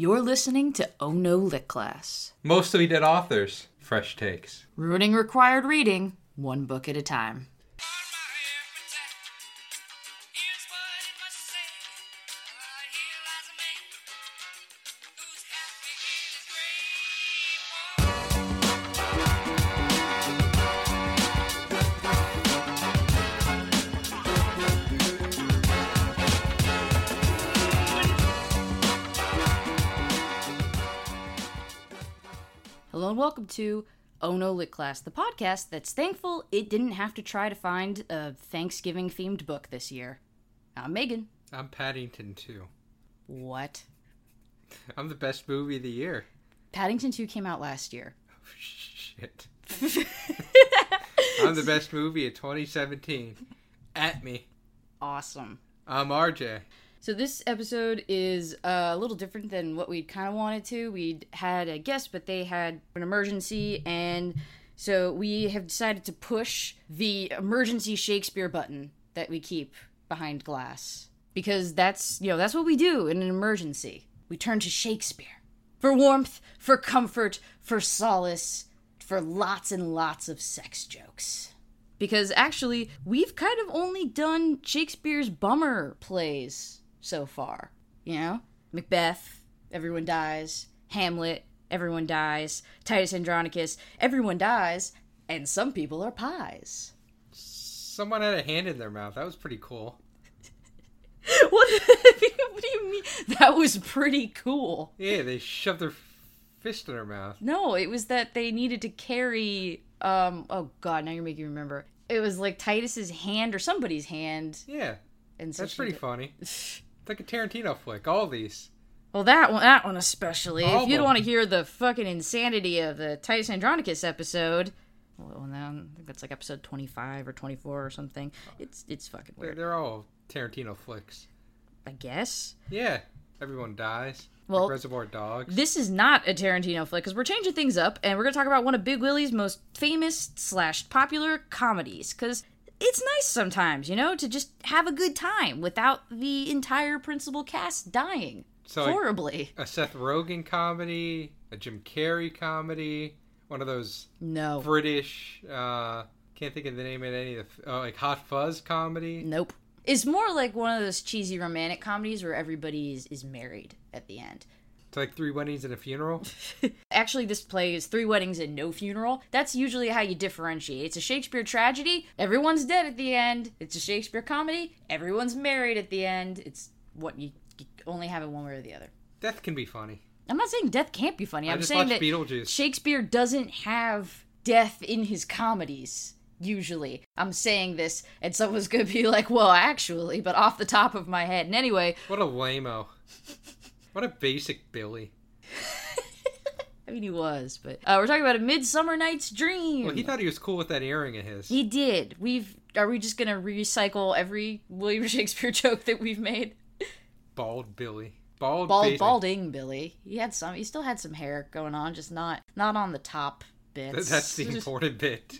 You're listening to Oh No Lit Class. Mostly dead authors. Fresh takes. Ruining required reading, one book at a time. To Oh No Lit Class, the podcast that's thankful it didn't have to try to find a Thanksgiving themed book this year. I'm Megan. I'm Paddington 2. What? I'm the best movie of the year. Paddington 2 came out last year. Oh, Shit. I'm the best movie of 2017. At me. Awesome. I'm RJ. So this episode is a little different than what we kind of wanted to. We had a guest, but they had an emergency, and so we have decided to push the emergency Shakespeare button that we keep behind glass because that's you know that's what we do in an emergency. We turn to Shakespeare for warmth, for comfort, for solace, for lots and lots of sex jokes. Because actually, we've kind of only done Shakespeare's bummer plays so far. You know? Macbeth, everyone dies. Hamlet, everyone dies. Titus Andronicus, everyone dies. And some people are pies. Someone had a hand in their mouth. That was pretty cool. what, what do you mean? That was pretty cool. Yeah, they shoved their fist in their mouth. No, it was that they needed to carry. Um. Oh God, now you're making me remember. It was like Titus's hand or somebody's hand. Yeah, And that's pretty a- funny. Like a Tarantino flick. All these. Well, that one, that one especially. All if you don't want to hear the fucking insanity of the Titus Andronicus episode, well, now I think that's like episode twenty-five or twenty-four or something. It's it's fucking They're, weird. they're all Tarantino flicks. I guess. Yeah, everyone dies. Well, like Reservoir Dogs. This is not a Tarantino flick because we're changing things up and we're gonna talk about one of Big Willie's most famous slash popular comedies because. It's nice sometimes, you know, to just have a good time without the entire principal cast dying So, horribly. a Seth Rogen comedy, a Jim Carrey comedy, one of those No. British. uh Can't think of the name of any of the uh, like Hot Fuzz comedy. Nope. It's more like one of those cheesy romantic comedies where everybody is, is married at the end. It's like three weddings and a funeral. Actually, this play is three weddings and no funeral. That's usually how you differentiate. It's a Shakespeare tragedy, everyone's dead at the end. It's a Shakespeare comedy, everyone's married at the end. It's what you, you only have it one way or the other. Death can be funny. I'm not saying death can't be funny. I I'm just saying that Beetlejuice. Shakespeare doesn't have death in his comedies. Usually, I'm saying this, and someone's gonna be like, "Well, actually," but off the top of my head. And anyway, What a lameo. what a basic Billy. I mean, he was, but uh, we're talking about a Midsummer Night's Dream. Well, he thought he was cool with that earring of his. He did. We've are we just gonna recycle every William Shakespeare joke that we've made? Bald Billy. Bald. Bald, balding Billy. He had some. He still had some hair going on, just not not on the top bits. That's the important bit.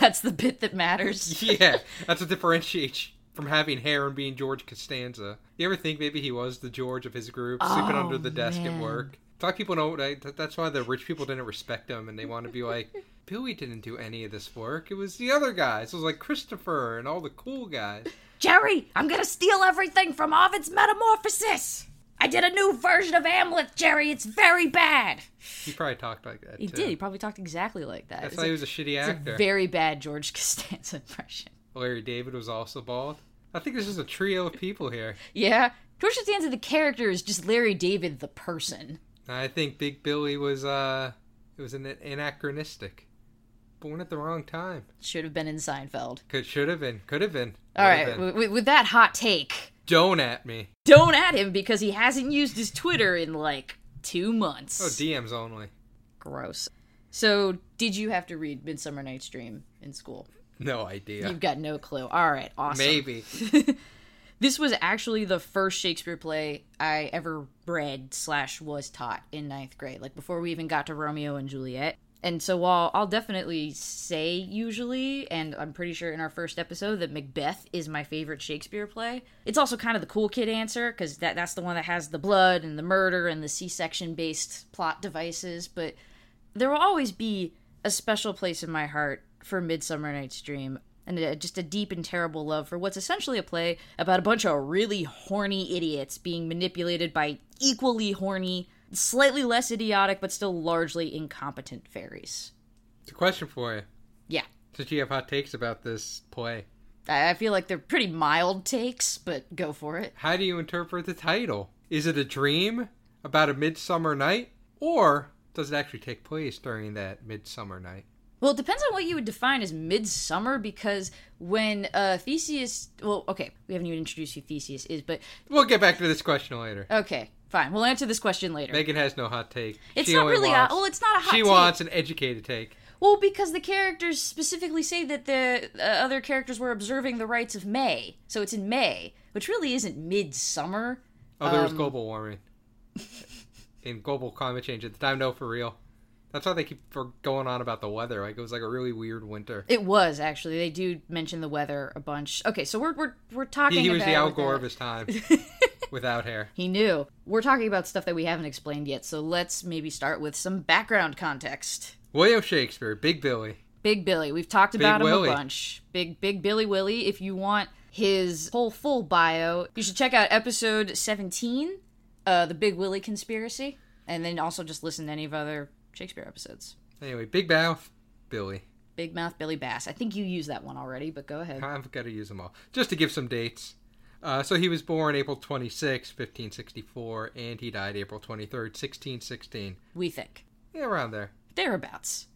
That's the bit that matters. yeah, that's what differentiates from having hair and being George Costanza. You ever think maybe he was the George of his group, sleeping Oh, under the desk man. at work? A people don't. I- th- That's why the rich people didn't respect him, and they want to be like, Billy didn't do any of this work. It was the other guys. It was like Christopher and all the cool guys. Jerry, I'm gonna steal everything from Ovid's Metamorphosis. I did a new version of Amleth, Jerry. It's very bad. He probably talked like that. He too. did. He probably talked exactly like that. That's It's why a- he was a shitty actor. a very bad George Costanza impression. Larry David was also bald. I think this is a trio of people here. Yeah, George Costanza, the character, is just Larry David, the person. I think Big Billy was uh, it was an anachronistic, born at the wrong time. Should have been in Seinfeld. Could should have been, could have been. All right, been. w- with that hot take, Don't at me. don't at him because he hasn't used his Twitter in like two months. Oh, DMs only. Gross. So, did you have to read Midsummer Night's Dream in school? No idea. You've got no clue. All right, awesome. Maybe. This was actually the first Shakespeare play I ever read slash was taught in ninth grade. Like before we even got to Romeo and Juliet, And so while I'll definitely say usually, and I'm pretty sure in our first episode that Macbeth is my favorite Shakespeare play, it's also kind of the cool kid answer because that that's the one that has the blood and the murder and the C-section based plot devices. But there will always be a special place in my heart for Midsummer Night's Dream and a, just a deep and terrible love for what's essentially a play about a bunch of really horny idiots being manipulated by equally horny slightly less idiotic but still largely incompetent fairies. It's a question for you. Yeah. Since you have hot takes about this play, I I feel like they're pretty mild takes, but go for it. how do you interpret the title? Is it a dream about a midsummer night, or does it actually take place during that midsummer night? Well, it depends on what you would define as midsummer, because when uh, Theseus. Well, okay, we haven't even introduced who Theseus is, but We'll get back to this question later. okay, fine. We'll answer this question later. Megan has no hot take. It's She not really a- wants- well, it's not a hot take. She take. wants an educated take. Well, because the characters specifically say that the uh, other characters were observing the rites of May, so it's in May, which really isn't midsummer. Oh, there was Um, global warming in global climate change at the time. No, for real. That's why they keep for going on about the weather. Like it was like a really weird winter. It was actually. They do mention the weather a bunch. Okay, so we're we're we're talking. He, he was the Al about, Gore of his time, without hair. He knew. We're talking about stuff that we haven't explained yet, so let's maybe start with some background context. William Shakespeare, Big Billy. Big Billy. We've talked about him Willie. a bunch. Big Big Billy Willie. If you want his whole full bio, you should check out episode 17, uh, the Big Willie conspiracy, and then also just listen to any of other Shakespeare episodes. Anyway, Big Mouth, Billy. Big Mouth Billy Bass. I think you used that one already, but go ahead. I've got to use them all. Just to give some dates. Uh, so he was born April 26, 1564, and he died April 23rd, 1616. We think. Yeah, around there. Thereabouts.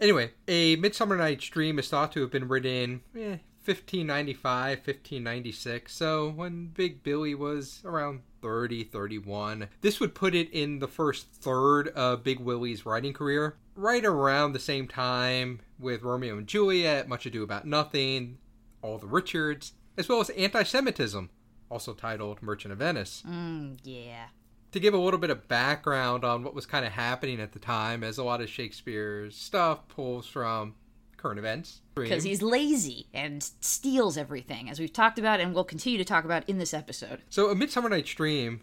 Anyway, A Midsummer Night's Dream is thought to have been written eh, 1595, 1596. So when Big Billy was around 30, 31. This would put it in the first third of Big Willie's writing career. Right around the same time with Romeo and Juliet, Much Ado About Nothing, All the Richards, as well as anti Semitism, also titled Merchant of Venice Mm, yeah. to give a little bit of background on what was kind of happening at the time, as a lot of Shakespeare's stuff pulls from current events. Because he's lazy and steals everything, as we've talked about and will continue to talk about in this episode. So, A Midsummer Night's Dream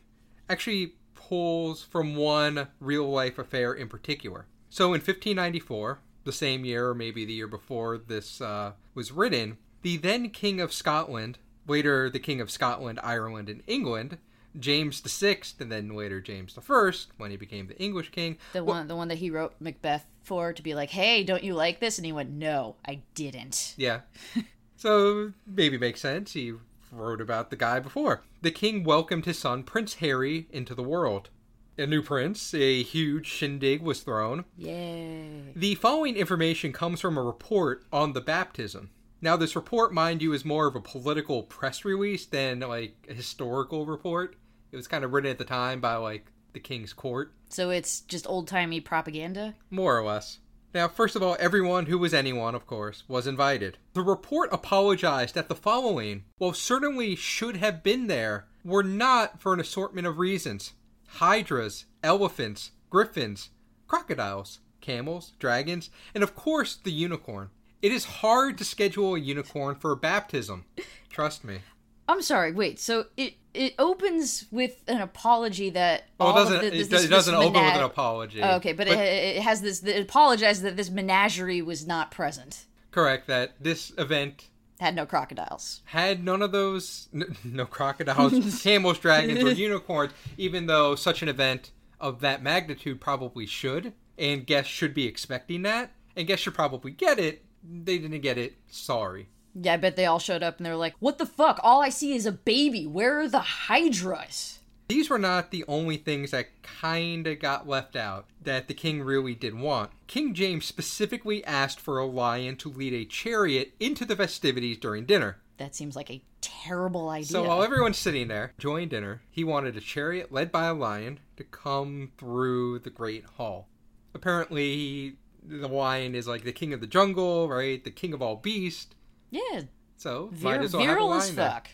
actually pulls from one real life affair in particular. So, in 1594, the same year, or maybe the year before this uh, was written, the then King of Scotland, later the King of Scotland, Ireland, and England, James the Sixth, and then later James the First when he became the English king, The one, the one that he wrote Macbeth for to be like, "Hey, don't you like this?" And he went, "No, I didn't." Yeah. so maybe makes sense. He wrote about the guy before. The king welcomed his son, Prince Harry, into the world. A new prince, a huge shindig was thrown. Yay! The following information comes from a report on the baptism. Now, this report, mind you, is more of a political press release than like a historical report. It was kind of written at the time by like the king's court. So it's just old timey propaganda. More or less. Now, first of all, everyone who was anyone, of course, was invited. The report apologized that the following, while certainly should have been there, were not for an assortment of reasons hydras, elephants, griffins, crocodiles, camels, dragons, and of course the unicorn. It is hard to schedule a unicorn for a baptism. Trust me. I'm sorry. Wait. So it it opens with an apology that oh, Well, all it of doesn't. the, it, this, does- this, it doesn't this open with an apology. Oh, okay, but, it, it has this. It apologizes that this menagerie was not present. correct that this event Had no crocodiles. had none of those n- no crocodiles camels dragons or unicorns even though such an event of that magnitude probably should and guests should be expecting that and guests should probably get it they didn't get it sorry Yeah, I bet they all showed up and they're like, "What the fuck? All I see is a baby. Where are the hydras?" these were not the only things that kinda got left out that the king really did want king james specifically asked for a lion to lead a chariot into the festivities during dinner That seems like a terrible idea. So while everyone's sitting there enjoying dinner, he wanted a chariot led by a lion to come through the great hall. Apparently, the lion is like the king of the jungle, right? The king of all beasts. yeah, So vir- might as well have a virile as lion fuck.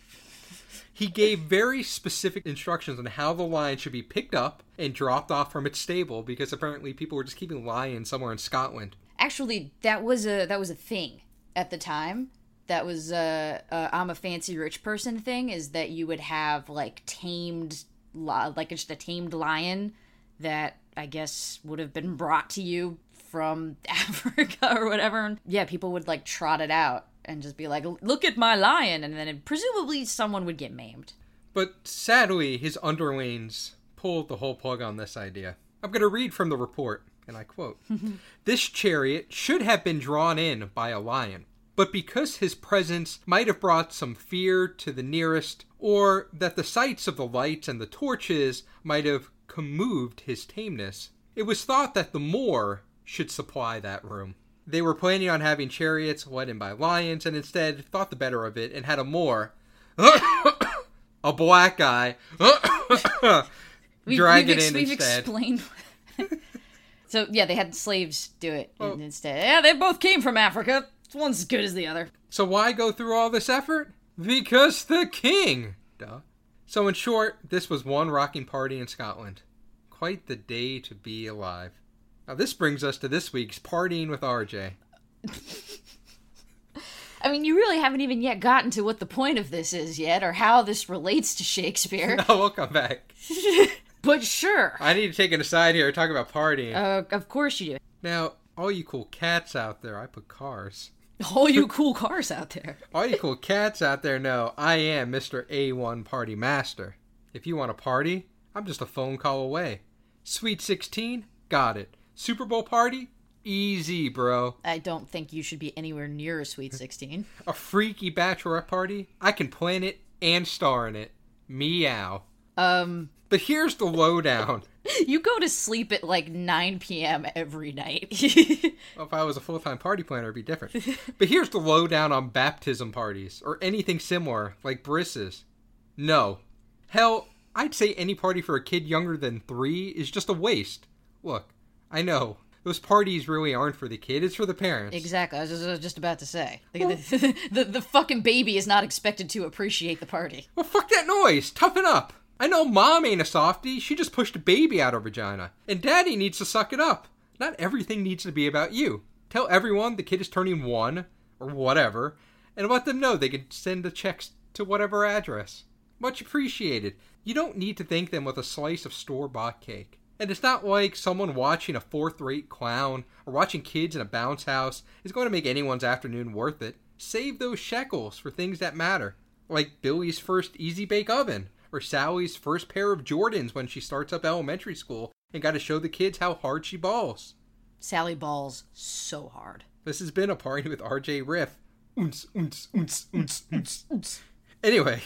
He gave very specific instructions on how the lion should be picked up and dropped off from its stable because apparently people were just keeping lions somewhere in Scotland. Actually, that was a that was a thing at the time. That was a, a I'm a fancy rich person thing. Is that you would have like tamed, li- like just a tamed lion that I guess would have been brought to you from Africa or whatever. And yeah, people would like trot it out and just be like, "Look at my lion," and then presumably someone would get maimed. But sadly, his underlings pulled the whole plug on this idea. I'm going to read from the report, and I quote This chariot should have been drawn in by a lion, but because his presence might have brought some fear to the nearest, or that the sights of the lights and the torches might have commoved his tameness, it was thought that the moor should supply that room. They were planning on having chariots led in by lions, and instead thought the better of it and had a moor, a black guy, drag we've it ex- in we've instead. explained. so yeah, they had slaves do it in- instead. Yeah, they both came from Africa. One's as good as the other. So why go through all this effort? Because the king. Duh. So in short, this was one rocking party in Scotland. Quite the day to be alive. Now this brings us to this week's partying with RJ. I mean, you really haven't even yet gotten to what the point of this is yet, or how this relates to Shakespeare. Oh, we'll come back. but sure, I need to take an aside here and talk about partying. uh, of course you do. now, all you cool cats out there, I put cars. All you cool cars out there. All you cool cats out there know I am Mr. A1 Party Master. If you want to party, I'm just a phone call away. Sweet 16, got it. Super Bowl party, easy, bro. I don't think you should be anywhere near a Sweet 16. A freaky bachelorette party, I can plan it and star in it. Meow. Um, But here's the lowdown. you go to sleep at like 9 p.m. every night. Well, if I was a full time party planner, it'd be different. but here's the lowdown on baptism parties or anything similar, like brisses. No. Hell, I'd say any party for a kid younger than three is just a waste. Look, I know. Those parties really aren't for the kid, it's for the parents. exactly. I was just, I was just about to say. The, the, the fucking baby is not expected to appreciate the party. Well, fuck that noise. Toughen up. I know mom ain't a softie. She just pushed a baby out of her vagina. And daddy needs to suck it up. Not everything needs to be about you. Tell everyone the kid is turning one, or whatever, and let them know they can send the checks to whatever address. Much appreciated. You don't need to thank them with a slice of store bought cake. And it's not like someone watching a fourth rate clown or watching kids in a bounce house is going to make anyone's afternoon worth it. Save those shekels for things that matter, like Billy's first easy bake oven, or Sally's first pair of Jordans when she starts up elementary school and got to show the kids how hard she balls. Sally balls so hard. This has been a party with RJ Riff. Oons, oons, oons, oons, oons. Anyway,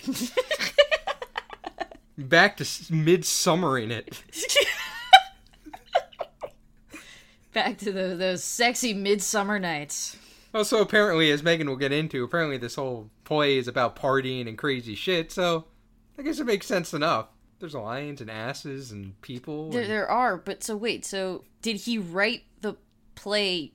back to s- midsummering it. Back to the, those sexy midsummer nights. Also, apparently, as Megan will get into, apparently this whole play is about partying and crazy shit, so I guess it makes sense enough. There's lions and asses and people. There, and- there are, but so wait, so did he write the play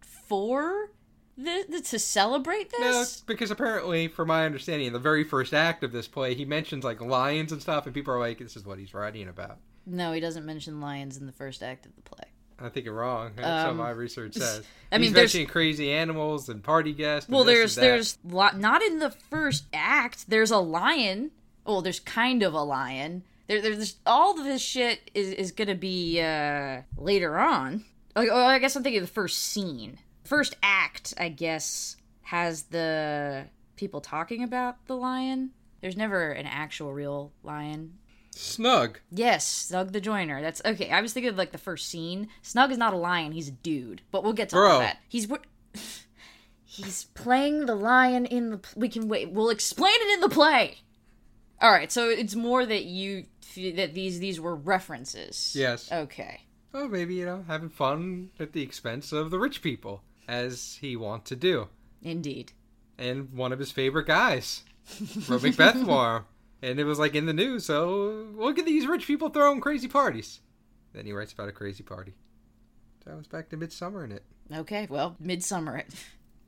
for the, the to celebrate this? No, because apparently, from my understanding, in the very first act of this play, he mentions like lions and stuff, and people are like, "This is what he's writing about." No, he doesn't mention lions in the first act of the play. I think you're wrong. That's Um, what my research says. I mean, he's there's- mentioning crazy animals and party guests. Well, there's there's lot not in the first act. There's a lion. Well, there's kind of a lion. There, there's all of this shit is is gonna be uh later on. Like, oh, I guess I'm thinking of the first scene. First act, I guess, has the people talking about the lion. There's never an actual real lion. Snug. Yes, Snug the Joiner. That's okay. I was thinking of like the first scene. Snug is not a lion; he's a dude. But we'll get to all that. He's? He's playing the lion in the. We can wait. We'll explain it in the play. All right. So it's more that you that these these were references. Yes. Okay. Oh, maybe you know, having fun at the expense of the rich people, as he wants to do. Indeed. And one of his favorite guys for him, and it was like in the news. So look at these rich people throwing crazy parties. Then he writes about a crazy party. So I was back to midsummer in it. Okay. Well, midsummer it.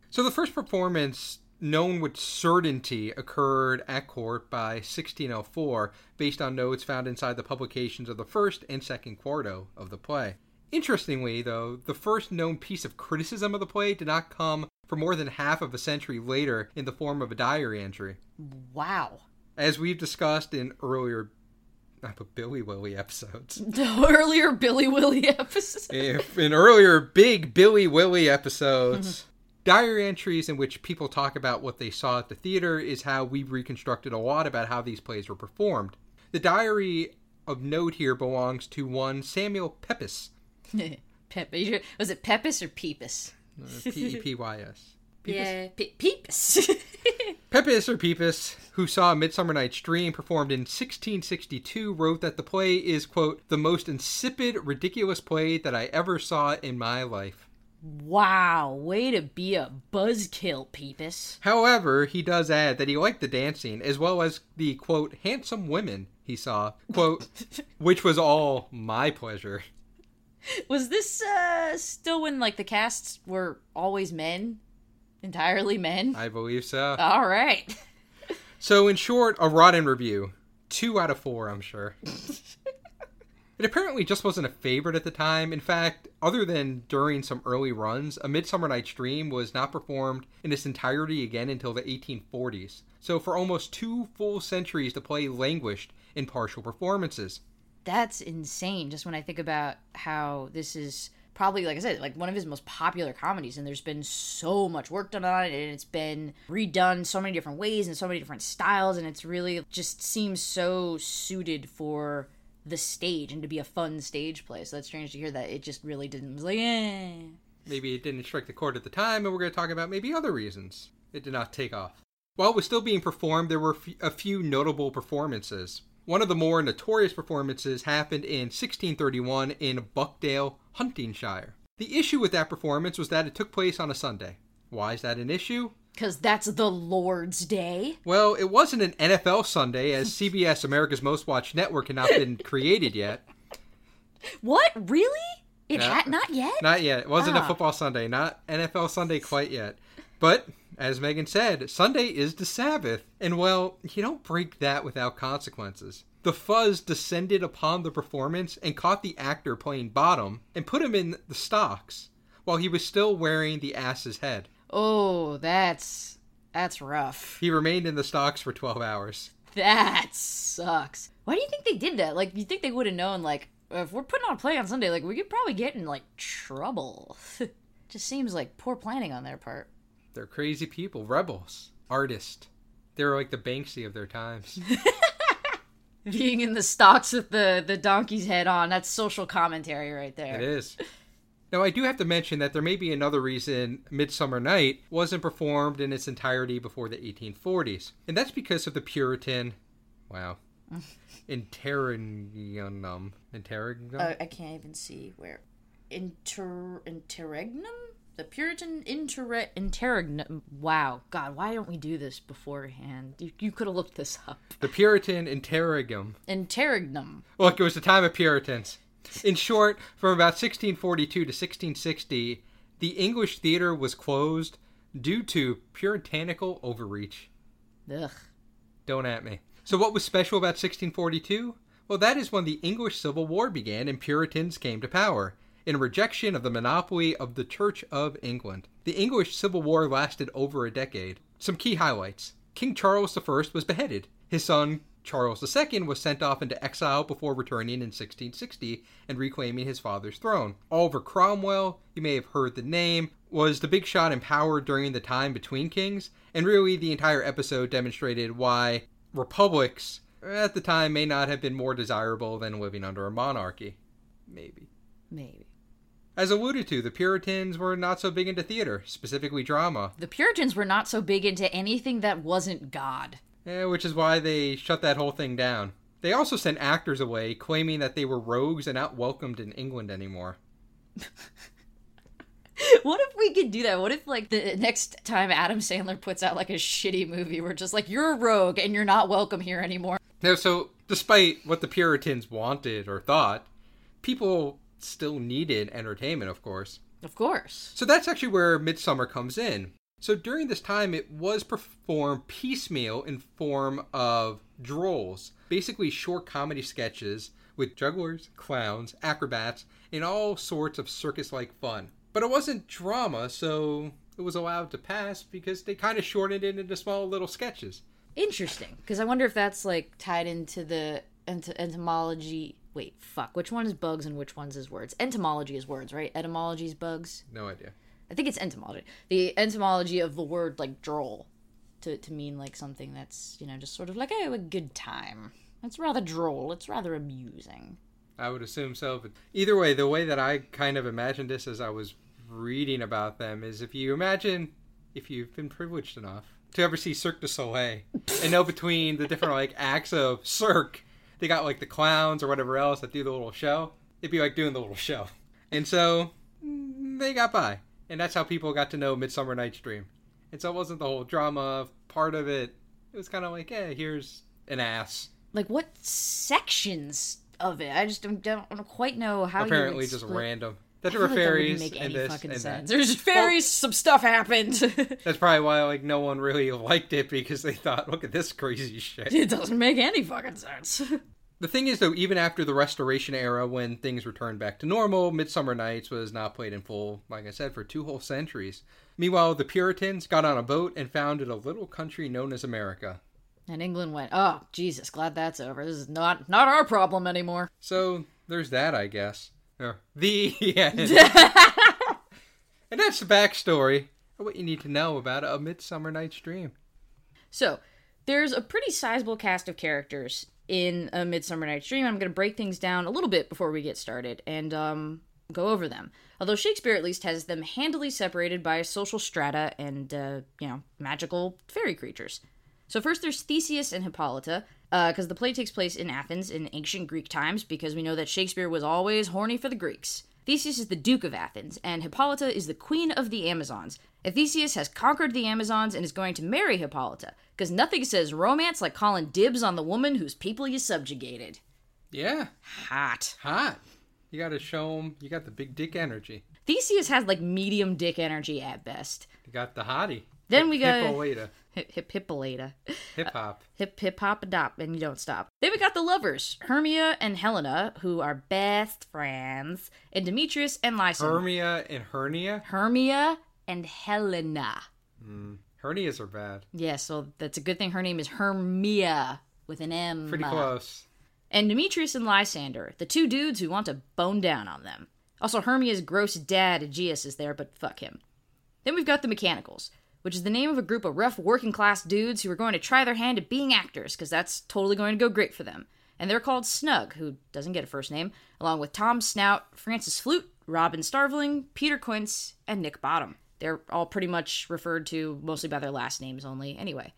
So the first performance known with certainty occurred at court by 1604, based on notes found inside the publications of the first and second quarto of the play. Interestingly, though, the first known piece of criticism of the play did not come for more than half of a century later in the form of a diary entry. Wow. As we've discussed in earlier uh, Billy Willie episodes. The earlier Billy Willie episodes. In earlier big Billy Willie episodes. Diary entries in which people talk about what they saw at the theater is how we've reconstructed a lot about how these plays were performed. The diary of note here belongs to one Samuel Pepys, Pep- was it Pepys or Peepus? uh, P E P Y S. Yeah, Pe- Peepus. Pepys or Pepys, who saw Midsummer Night's Dream performed in 1662, wrote that the play is, quote, the most insipid, ridiculous play that I ever saw in my life. wow, way to be a buzzkill, Peepus. However, he does add that he liked the dancing as well as the, quote, handsome women he saw, quote, which was all my pleasure. Was this uh still when like the casts were always men? Entirely men? I believe so. All right. So, in short, a rotten review. Two out of four, I'm sure. it apparently just wasn't a favorite at the time. In fact, other than during some early runs, A Midsummer Night's Dream was not performed in its entirety again until the 1840s. So, for almost two full centuries, the play languished in partial performances. That's insane just when I think about how this is probably like I said, like one of his most popular comedies and there's been so much work done on it and it's been redone so many different ways and so many different styles and it's really just seems so suited for the stage and to be a fun stage play. So that's strange to hear that it just really didn't was like eh. Maybe it didn't strike the chord at the time, and we're going to talk about maybe other reasons it did not take off. While it was still being performed, there were a few notable performances. One of the more notorious performances happened in 1631 in Buckdale, Huntingshire. The issue with that performance was that it took place on a Sunday. Why is that an issue? Cuz that's the Lord's Day. Well, it wasn't an NFL Sunday, as CBS, America's Most Watched Network, had not been created yet. What? Really? It had not yet? Not yet. It wasn't a Ah. football Sunday, not NFL Sunday quite yet. But as Megan said, Sunday is the Sabbath, and well, you don't break that without consequences. The fuzz descended upon the performance and caught the actor playing bottom and put him in the stocks while he was still wearing the ass's head. Oh, that's that's rough. He remained in the stocks for 12 hours. That sucks. Why do you think they did that? Like, you think they would have known, like, if we're putting on a play on Sunday, like, we could probably get in, like, trouble. Just seems like poor planning on their part. They're crazy people, rebels, artists. They were like the Banksy of their times. Being in the stocks with the, the donkey's head on, that's social commentary right there. It is. Now, I do have to mention that there may be another reason Midsummer Night wasn't performed in its entirety before the 1840s, and that's because of the Puritan, wow, interregnum, interregnum. Uh, I can't even see where. Inter interregnum? The Puritan inter interregnum. Wow, God, why don't we do this beforehand? You, you could have looked this up. the Puritan interregnum. Interregnum. Look, it was the time of Puritans. In short, from about 1642 to 1660, the English theater was closed due to puritanical overreach. Ugh. Don't at me. So, what was special about 1642? Well, that is when the English Civil War began and Puritans came to power, in rejection of the monopoly of the Church of England. The English Civil War lasted over a decade. Some key highlights King Charles I was beheaded. His son, Charles II, was sent off into exile before returning in 1660 and reclaiming his father's throne. Oliver Cromwell, you may have heard the name, was the big shot in power during the time between kings, and really the entire episode demonstrated why republics at the time may not have been more desirable than living under a monarchy. Maybe. Maybe. As alluded to, the Puritans were not so big into theater, specifically drama, The Puritans were not so big into anything that wasn't God. eh, which is why they shut that whole thing down. They also sent actors away, claiming that they were rogues and not welcomed in England anymore. What if we could do that? What if, like, the next time Adam Sandler puts out, like, a shitty movie, we're just like, you're a rogue and you're not welcome here anymore? Now, so despite what the Puritans wanted or thought, people still needed entertainment, of course. Of course. So that's actually where Midsummer comes in. So during this time, it was performed piecemeal in form of drolls, basically short comedy sketches with jugglers, clowns, acrobats, and all sorts of circus-like fun. But it wasn't drama, so it was allowed to pass because they kind of shortened it into small little sketches. Interesting, because I wonder if that's like tied into the ent- entomology. Wait, fuck. Which one is bugs and which one's is words? Entomology is words, right? Etymology is bugs. No idea. I think it's entomology. The entomology of the word like droll, to to mean like something that's you know just sort of like oh a good time. It's rather droll. It's rather amusing. I would assume so, but either way, the way that I kind of imagined this as I was reading about them is if you imagine if you've been privileged enough to ever see Cirque du Soleil and know between the different like acts of Cirque, they got like the clowns or whatever else that do the little show. It'd be like doing the little show, and so mm, they got by, and that's how people got to know Midsummer Night's Dream. And so it wasn't the whole drama part of it. It was kind of like, yeah, here's an ass. Like what sections of it? I just don't, don't quite know how. Apparently, just split- random. That there were like that fairies make and any this fucking sense. that. There's fairies. some stuff happened. That's probably why like no one really liked it because they thought, look at this crazy shit. it doesn't make any fucking sense. The thing is, though, even after the Restoration era, when things returned back to normal, Midsummer Nights was not played in full, like I said, for two whole centuries. Meanwhile, the Puritans got on a boat and founded a little country known as America. and England went, "Oh Jesus, glad that's over. This is not not our problem anymore." So there's that, I guess. Yeah. The end. and that's the backstory of what you need to know about A Midsummer Night's Dream. So, there's a pretty sizable cast of characters in A Midsummer Night's Dream. I'm going to break things down a little bit before we get started and um, go over them. Although Shakespeare at least has them handily separated by social strata and, uh, you know, magical fairy creatures. So, first there's Theseus and Hippolyta, Uh, because the play takes place in Athens in ancient Greek times, because we know that Shakespeare was always horny for the Greeks. Theseus is the Duke of Athens, and Hippolyta is the Queen of the Amazons. And Theseus has conquered the Amazons and is going to marry Hippolyta, because nothing says romance like calling dibs on the woman whose people you subjugated. Yeah, Hot. hot. You got to show them you got the big dick energy. Theseus has like medium dick energy at best. You got the hottie. Then we got- Hippolyta. Hip hip Hippolyta. Hip uh, hop. Hip hip hop a dop, and you don't stop. Then we got the lovers, Hermia and Helena, who are best friends, and Demetrius and Lysander. Hermia and hernia. Hermia and Helena. Hmm. Hernias are bad. Yeah, so that's a good thing her name is Hermia with an M. Pretty close. And Demetrius and Lysander, the two dudes who want to bone down on them. Also, Hermia's gross dad, Aegeus, is there, but fuck him. Then we've got the Mechanicals, which is the name of a group of rough working class dudes who are going to try their hand at being actors, because that's totally going to go great for them. And they're called Snug, who doesn't get a first name, along with Tom Snout, Francis Flute, Robin Starveling, Peter Quince, and Nick Bottom. They're all pretty much referred to mostly by their last names only, anyway.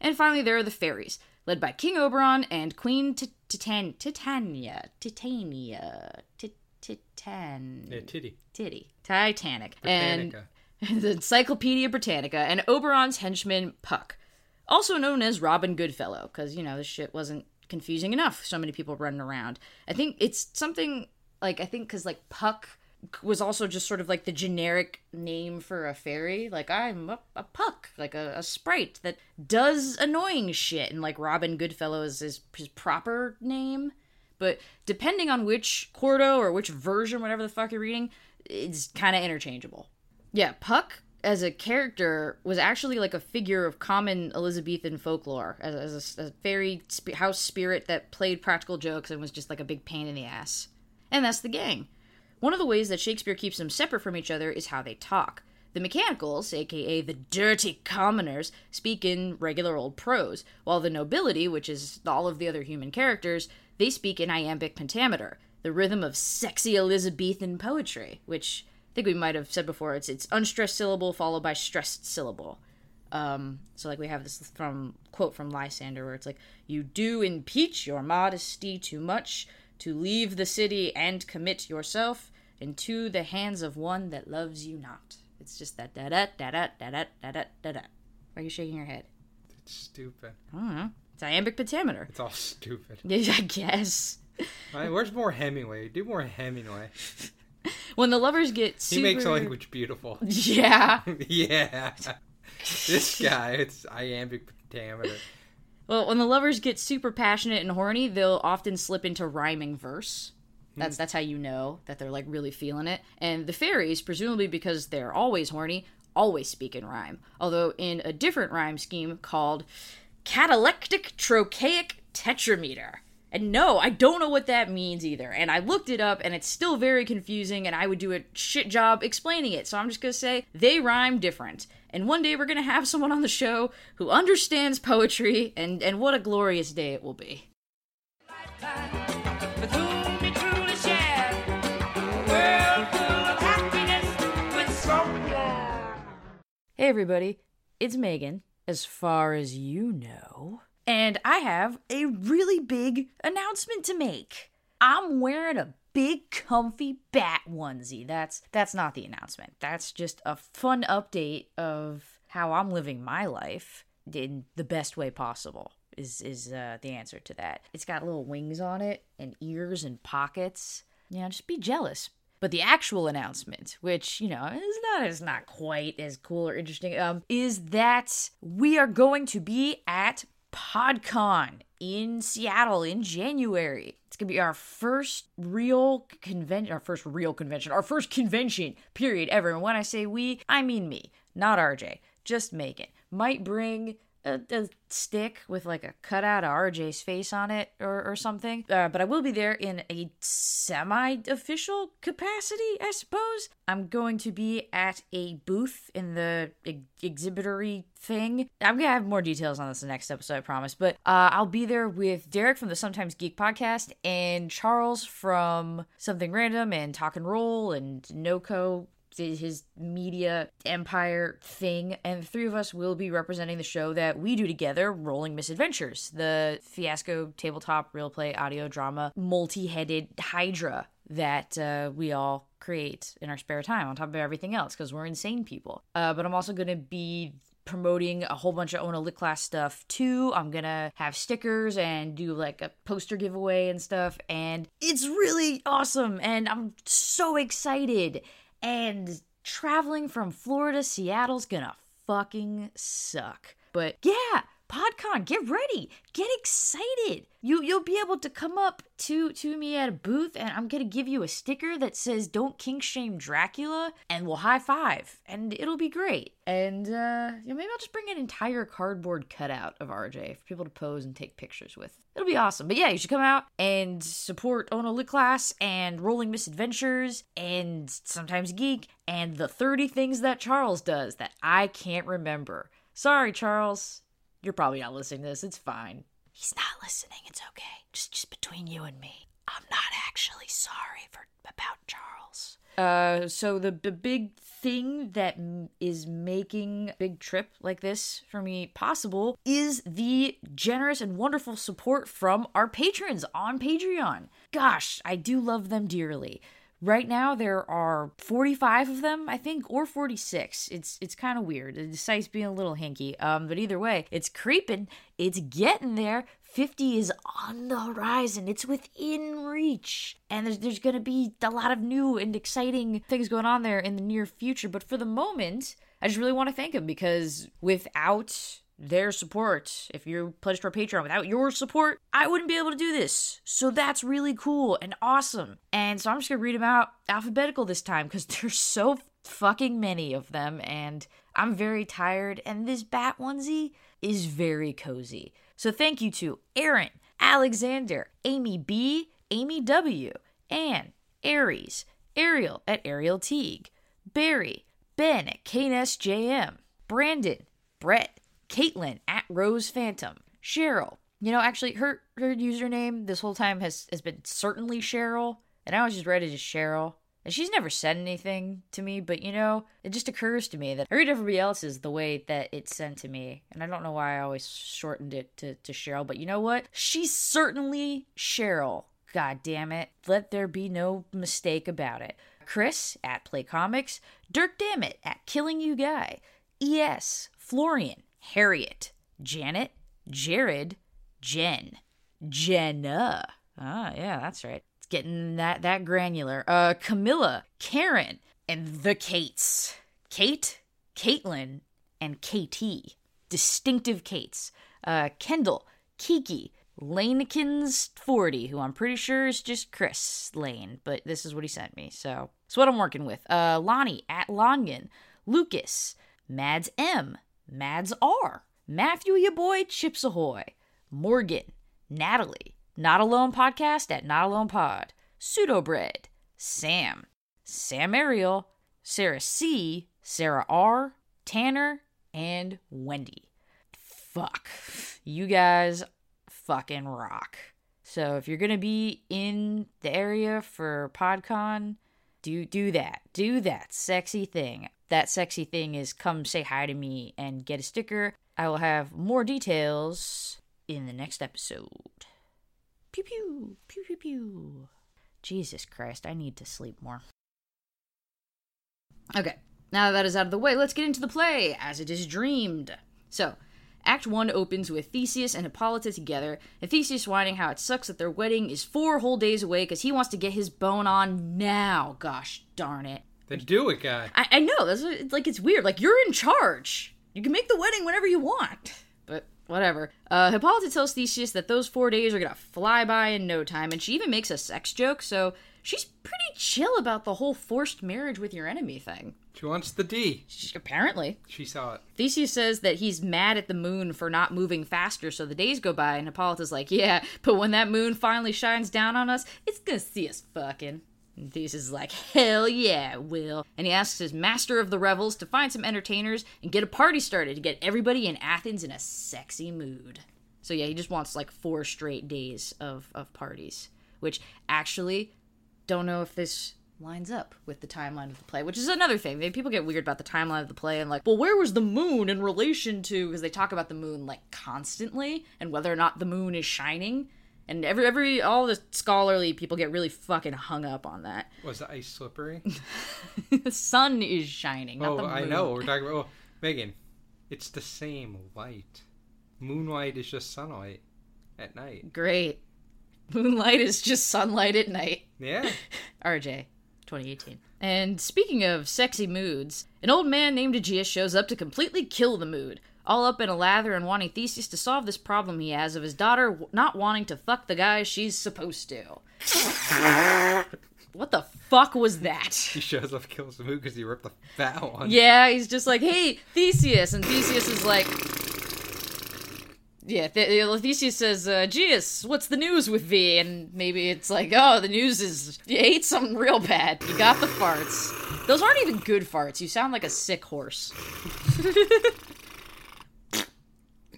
And finally, there are the fairies, led by King Oberon and Queen Ti- Titan- Titania. Titania. Tit- Titan. Yeah, titty. Titty. Titanic. And Britannica. the Encyclopedia Britannica, and Oberon's henchman Puck, also known as Robin Goodfellow, because you know this shit wasn't confusing enough. So many people running around. I think it's something like I think because like Puck was also just sort of like the generic name for a fairy. Like I'm a, a Puck, like a, a sprite that does annoying shit, and like Robin Goodfellow is his, his proper name. But depending on which Quarto or which version, whatever the fuck you're reading, it's kind of interchangeable. Yeah, Puck as a character was actually like a figure of common Elizabethan folklore as, as a, a fairy sp- house spirit that played practical jokes and was just like a big pain in the ass. And that's the gang. One of the ways that Shakespeare keeps them separate from each other is how they talk. The mechanicals, aka the dirty commoners, speak in regular old prose, while the nobility, which is all of the other human characters, they speak in iambic pentameter, the rhythm of sexy Elizabethan poetry, which think we might have said before. It's it's unstressed syllable followed by stressed syllable. Um, so like we have this from quote from Lysander where it's like, "You do impeach your modesty too much to leave the city and commit yourself into the hands of one that loves you not." It's just that da da da da da da da da da da. Why are you shaking your head? It's stupid. I don't know. It's iambic pentameter. It's all stupid. Yeah, I guess. Right, where's more Hemingway? Do more Hemingway. When the lovers get He makes language beautiful. Yeah. yeah. this guy, it's iambic pentameter. Well, when the lovers get super passionate and horny, they'll often slip into rhyming verse. That's hmm. that's how you know that they're like really feeling it. And the fairies, presumably because they're always horny, always speak in rhyme. Although in a different rhyme scheme called catalectic trochaic tetrameter. And no, I don't know what that means either. And I looked it up and it's still very confusing and I would do a shit job explaining it. So I'm just going to say they rhyme different. And one day we're going to have someone on the show who understands poetry and and what a glorious day it will be. with whom you truly share a world full of happiness with someone. Hey everybody, it's Megan, as far as you know. And I have a really big announcement to make. I'm wearing a big comfy bat onesie. That's that's not the announcement. That's just a fun update of how I'm living my life in the best way possible. Is is uh, the answer to that? It's got little wings on it and ears and pockets. You know, just be jealous. But the actual announcement, which you know is not is not quite as cool or interesting, um, is that we are going to be at PodCon in Seattle in January. It's gonna be our first real convention, our first real convention, our first convention period ever. And when I say we, I mean me, not RJ, just Megan. Might bring a, a stick with like a cutout of RJ's face on it or, or something. Uh, but I will be there in a semi official capacity, I suppose. I'm going to be at a booth in the ex- exhibitory thing. I'm going to have more details on this in the next episode, I promise. But uh, I'll be there with Derek from the Sometimes Geek podcast and Charles from Something Random and Talk and Roll and NoCo his media empire thing, and the three of us will be representing the show that we do together, Rolling Misadventures, the fiasco tabletop real play audio drama, multi headed Hydra that uh, we all create in our spare time on top of everything else because we're insane people. Uh, but I'm also going to be promoting a whole bunch of Ona Lit class stuff too. I'm gonna have stickers and do like a poster giveaway and stuff, and it's really awesome. And I'm so excited. And traveling from Florida, Seattle's gonna fucking suck. But yeah, PodCon, get ready, get excited. You you'll be able to come up to to me at a booth, and I'm gonna give you a sticker that says "Don't kink shame Dracula," and we'll high five, and it'll be great. And uh, you know, maybe I'll just bring an entire cardboard cutout of RJ for people to pose and take pictures with. It'll be awesome. But yeah, you should come out and support Ono Lit Class and Rolling Misadventures and sometimes Geek and the 30 things that Charles does that I can't remember. Sorry, Charles. You're probably not listening to this. It's fine. He's not listening. It's okay. Just just between you and me. I'm not actually sorry for about Charles. Uh, so the, the big thing that m- is making a big trip like this for me possible is the generous and wonderful support from our patrons on Patreon. Gosh, I do love them dearly. Right now there are 45 of them, I think, or 46. It's it's kind of weird. The site's being a little hinky. Um, but either way, it's creeping. It's getting there. 50 is on the horizon. It's within reach. And there's, there's going to be a lot of new and exciting things going on there in the near future. But for the moment, I just really want to thank him because without their support, if you're pledged to our Patreon, without your support, I wouldn't be able to do this. So that's really cool and awesome. And so I'm just to read them out alphabetical this time because there's so fucking many of them. And I'm very tired. And this bat onesie is very cozy. So thank you to Aaron, Alexander, Amy B, Amy W, Anne, Aries, Ariel at Ariel Teague, Barry, Ben at KNSJM, Brandon, Brett, Caitlin at Rose Phantom, Cheryl. You know, actually, her her username this whole time has has been certainly Cheryl, and I was just read it as Cheryl. And she's never said anything to me, but you know, it just occurs to me that I read everybody else's the way that it's sent to me. And I don't know why I always shortened it to, to Cheryl, but you know what? She's certainly Cheryl. God damn it. Let there be no mistake about it. Chris at Play Comics, Dirk Dammit at Killing You Guy, ES, Florian, Harriet, Janet, Jared, Jen, Jenna. Ah, yeah, that's right. It's getting that that granular. Uh, Camilla, Karen, and the Kates. Kate, Caitlin, and KT. Distinctive Kates. Uh, Kendall, Kiki, Lanekins 40, who I'm pretty sure is just Chris Lane, but this is what he sent me, so it's what I'm working with. Uh, Lonnie at Longan, Lucas, Mads M, Mads R, Matthew, your boy, Chips Ahoy, Morgan, Natalie, Not Alone Podcast at Not Alone Pod, Pseudo Bread, Sam, Sam Ariel, Sarah C, Sarah R, Tanner, and Wendy. Fuck. You guys fucking rock. So if you're gonna be in the area for PodCon, do do that. Do that sexy thing. That sexy thing is come say hi to me and get a sticker. I will have more details in the next episode. Pew pew pew pew pew. Jesus Christ, I need to sleep more. Okay, now that is out of the way, let's get into the play as it is dreamed. So, Act 1 opens with Theseus and Hippolyta together, and Theseus whining how it sucks that their wedding is four whole days away because he wants to get his bone on now. Gosh darn it. Then do it, guy. I, I know, that's it's like it's weird. Like, you're in charge. You can make the wedding whenever you want. But whatever. Uh, Hippolyta tells Theseus that those four days are gonna fly by in no time, and she even makes a sex joke, so she's pretty chill about the whole forced marriage with your enemy thing. She wants the D. She, apparently. She saw it. Theseus says that he's mad at the moon for not moving faster, so the days go by, and Hippolyta's like, Yeah, but when that moon finally shines down on us, it's gonna see us fucking. Theseus is like, Hell yeah, will. And he asks his master of the revels to find some entertainers and get a party started to get everybody in Athens in a sexy mood. So yeah, he just wants like four straight days of, of parties. Which actually, don't know if this lines up with the timeline of the play, which is another thing. People get weird about the timeline of the play and like, well, where was the moon in relation to? Because they talk about the moon like constantly and whether or not the moon is shining. And every every all the scholarly people get really fucking hung up on that. Was the ice slippery? the sun is shining, not oh, the moon. I know. We're talking about. Oh, Megan, it's the same light. Moonlight is just sunlight at night. Great. Moonlight is just sunlight at night. Yeah. RJ, 2018. And speaking of sexy moods, an old man named Aegeus shows up to completely kill the mood, all up in a lather and wanting Theseus to solve this problem he has of his daughter w- not wanting to fuck the guy she's supposed to. what the fuck was that? he shows up, kills the moon because he ripped the fat one. Yeah, he's just like, hey, Theseus. And Theseus is like, yeah, Th- Theseus says, uh, Geus, what's the news with thee? And maybe it's like, oh, the news is you ate something real bad. You got the farts. Those aren't even good farts. You sound like a sick horse.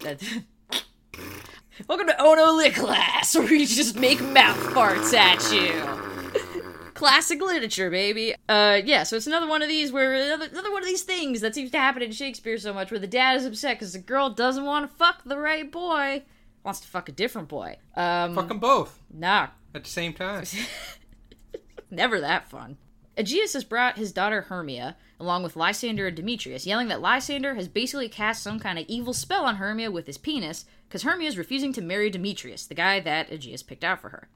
Welcome to Ono Lit Class, where we just make mouth farts at you. Classic literature, baby. Uh, yeah, so it's another one of these where another, another one of these things that seems to happen in Shakespeare so much, where the dad is upset because the girl doesn't want to fuck the right boy, wants to fuck a different boy. Um, Fuck them both nah, at the same time. never that fun. Aegeus has brought his daughter Hermia, along with Lysander and Demetrius, yelling that Lysander has basically cast some kind of evil spell on Hermia with his penis, because Hermia is refusing to marry Demetrius, the guy that Aegeus picked out for her.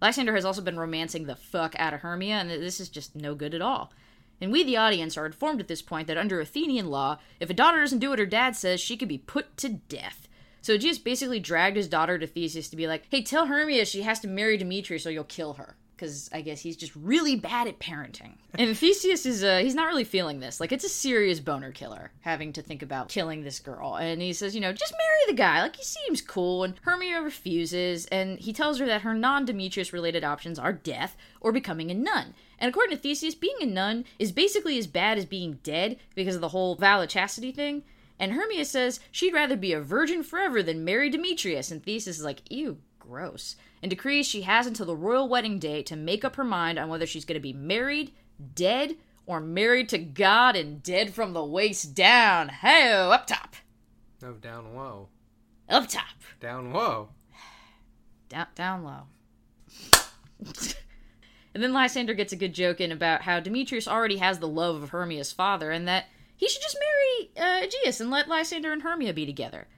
Lysander has also been romancing the fuck out of Hermia, and this is just no good at all. And we, the audience, are informed at this point that under Athenian law, if a daughter doesn't do what her dad says, she could be put to death. So Aegeus basically dragged his daughter to Theseus to be like, hey, tell Hermia she has to marry Demetrius or you'll kill her. Because I guess he's just really bad at parenting. And Theseus is, uh, he's not really feeling this. Like, it's a serious boner killer, having to think about killing this girl. And he says, you know, just marry the guy. Like, he seems cool. And Hermia refuses. And he tells her that her non Demetrius related options are death or becoming a nun. And according to Theseus, being a nun is basically as bad as being dead because of the whole vow of chastity thing. And Hermia says she'd rather be a virgin forever than marry Demetrius. And Theseus is like, ew, gross. And decrees she has until the royal wedding day to make up her mind on whether she's going to be married, dead, or married to God and dead from the waist down. Hey, up top. No, down low. Up top. Down low. Down, down low. and then Lysander gets a good joke in about how Demetrius already has the love of Hermia's father and that he should just marry uh, Aegeus and let Lysander and Hermia be together.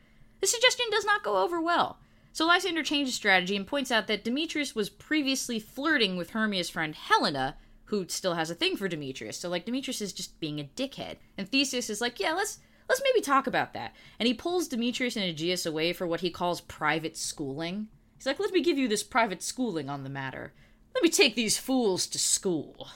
The suggestion does not go over well. So Lysander changes strategy and points out that Demetrius was previously flirting with Hermia's friend Helena, who still has a thing for Demetrius. So like Demetrius is just being a dickhead. And Theseus is like, "Yeah, let's let's maybe talk about that. And he pulls Demetrius and Aegeus away for what he calls private schooling. He's like, let me give you this private schooling on the matter. Let me take these fools to school.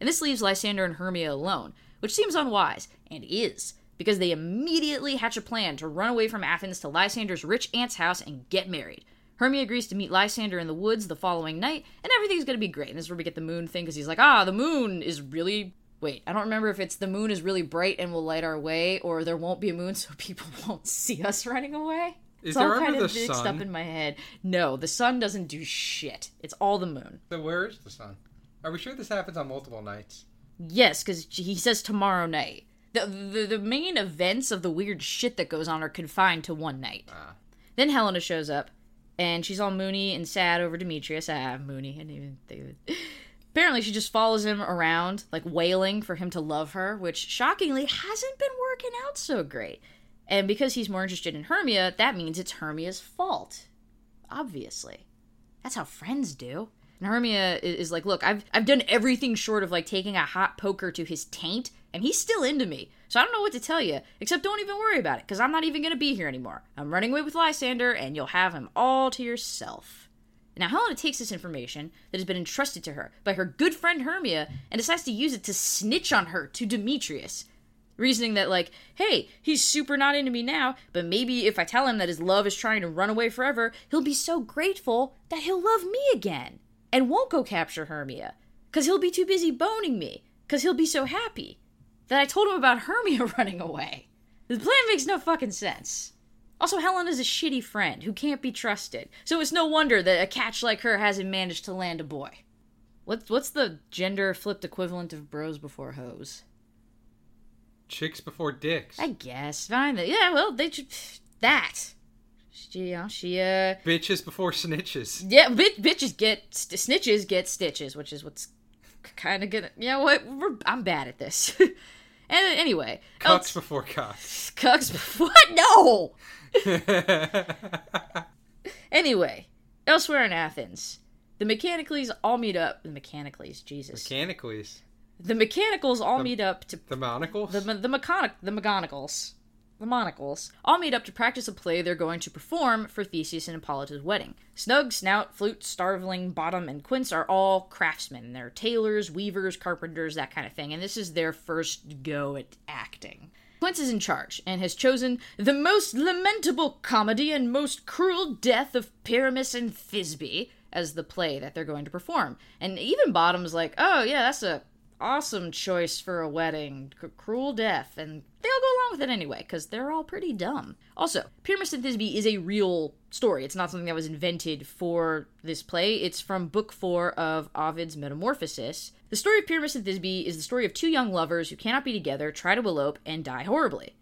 And this leaves Lysander and Hermia alone, which seems unwise, and is, because they immediately hatch a plan to run away from Athens to Lysander's rich aunt's house and get married. Hermia agrees to meet Lysander in the woods the following night, and everything's gonna be great. And this is where we get the moon thing, because he's like, ah, the moon is really. Wait, I don't remember if it's the moon is really bright and will light our way, or there won't be a moon so people won't see us running away. Is it's all kind of mixed sun? up in my head. No, the sun doesn't do shit. It's all the moon. So where is the sun? Are we sure this happens on multiple nights? Yes, because he says tomorrow night. The, the the main events of the weird shit that goes on are confined to one night. Ah. Then Helena shows up, and she's all moony and sad over Demetrius. Ah, moony. I didn't even think of it. Apparently, she just follows him around, like wailing for him to love her, which shockingly hasn't been working out so great. And because he's more interested in Hermia, that means it's Hermia's fault. Obviously. That's how friends do. And Hermia i- is like, look, I've I've done everything short of like taking a hot poker to his taint, and he's still into me. So I don't know what to tell you, except don't even worry about it, because I'm not even gonna be here anymore. I'm running away with Lysander, and you'll have him all to yourself. Now Helena takes this information that has been entrusted to her by her good friend Hermia and decides to use it to snitch on her to Demetrius. Reasoning that, like, hey, he's super not into me now, but maybe if I tell him that his love is trying to run away forever, he'll be so grateful that he'll love me again and won't go capture Hermia. Because he'll be too busy boning me. Because he'll be so happy that I told him about Hermia running away. The plan makes no fucking sense. Also, Helen is a shitty friend who can't be trusted, so it's no wonder that a catch like her hasn't managed to land a boy. What's what's the gender flipped equivalent of bros before hoes? Chicks before dicks. I guess. Fine. Yeah, well, they should. That. She, know, she, uh. Bitches before snitches. Yeah, bit, bitches get. St- snitches get stitches, which is what's kind of gonna. You know what? We're, I'm bad at this. and anyway. Cucks else- before cocks. Cucks. What? No! Anyway, elsewhere in Athens, the Mechanicles all meet up. The Mechanicles, Jesus. Mechanicals. the Mechanicals all meet up to The monocles? the the mechanic the mechanicals the monocles all meet up to practice a play they're going to perform for Theseus and Hippolyta's wedding. Snug, Snout, Flute, Starveling, Bottom, and Quince are all craftsmen. They're tailors, weavers, carpenters, that kind of thing, and this is their first go at acting. Quince is in charge and has chosen the most lamentable comedy and most cruel death of Pyramus and Thisbe as the play that they're going to perform. And even Bottom's like, oh yeah, that's a awesome choice for a wedding. C- cruel death. And they all go along with it anyway, because they're all pretty dumb. Also, Pyramus and Thisbe is a real story. It's not something that was invented for this play. It's from Book 4 of Ovid's Metamorphosis. The story of Pyramus and Thisbe is the story of two young lovers who cannot be together, try to elope, and die horribly.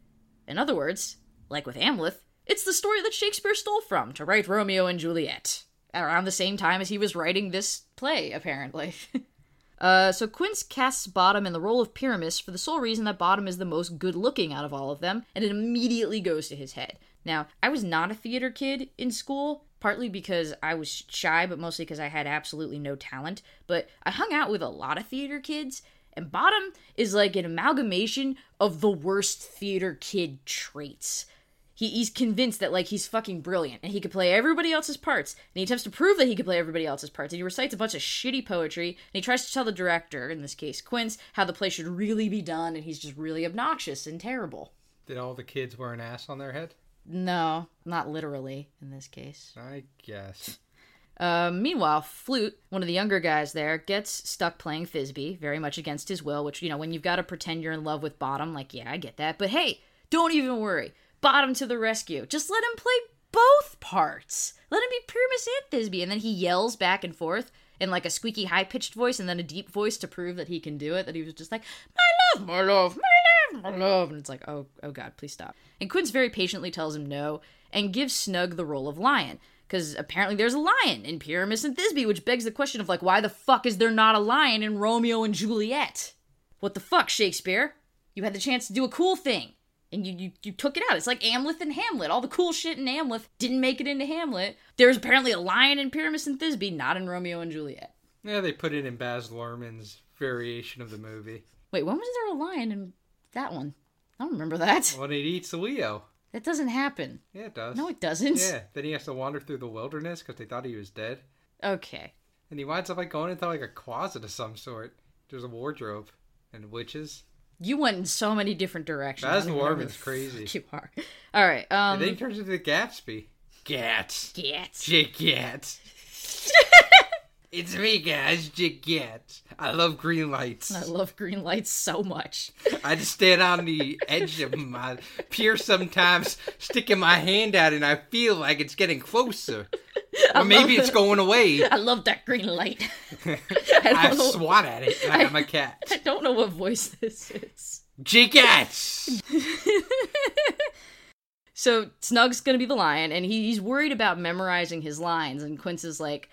In other words, like with Hamlet, it's the story that Shakespeare stole from to write Romeo and Juliet. Around the same time as he was writing this play, apparently. Uh, so Quince casts Bottom in the role of Pyramus for the sole reason that Bottom is the most good looking out of all of them, and it immediately goes to his head. Now, I was not a theater kid in school, partly because I was shy, but mostly because I had absolutely no talent. But I hung out with a lot of theater kids, and Bottom is like an amalgamation of the worst theater kid traits he, he's convinced that like he's fucking brilliant and he could play everybody else's parts and he attempts to prove that he could play everybody else's parts and he recites a bunch of shitty poetry and he tries to tell the director in this case quince how the play should really be done and he's just really obnoxious and terrible Did all the kids wear an ass on their head? no not literally in this case I guess. um, meanwhile, Flute, one of the younger guys there, gets stuck playing Thisbe, very much against his will, which, you know, when you've got to pretend you're in love with Bottom, like, yeah, I get that. But hey, don't even worry. Bottom to the rescue. Just let him play both parts. Let him be Pyramus and Thisbe. And then he yells back and forth in like a squeaky high pitched voice and then a deep voice to prove that he can do it. That he was just like, my love, my love, my love, my love. And it's like, oh, oh God, please stop. And Quince very patiently tells him no and gives Snug the role of lion. Because apparently there's a lion in Pyramus and Thisbe, which begs the question of like, why the fuck is there not a lion in Romeo and Juliet? What the fuck, Shakespeare? You had the chance to do a cool thing. And you, you, you took it out. It's like Amleth and Hamlet. All the cool shit in Amleth didn't make it into Hamlet. There's apparently a lion in Pyramus and Thisbe, not in Romeo and Juliet. Yeah, they put it in Baz Luhrmann's variation of the movie. Wait, when was there a lion in that one? I don't remember that. When it eats Leo. That doesn't happen. Yeah, it does. No, it doesn't. Yeah, then he has to wander through the wilderness because they thought he was dead. Okay. And he winds up like going into like a closet of some sort. There's a wardrobe and witches. You went in so many different directions. Baz I don't even know where Luhrmann's crazy. You are. All right. Um. and then he turns into the Gatsby. Gats. Gats. Jake Gats. it's me, guys. Jake Gats. I love green lights. I love green lights so much. I just stand on the edge of my pier sometimes, sticking my hand out, and I feel like it's getting closer. Or maybe it's going away. I love that green light. I I know. swat at it like I'm a cat. I don't know what voice this is. Jake Gats. So Snug's gonna be the lion, and he, he's worried about memorizing his lines. And Quince is like,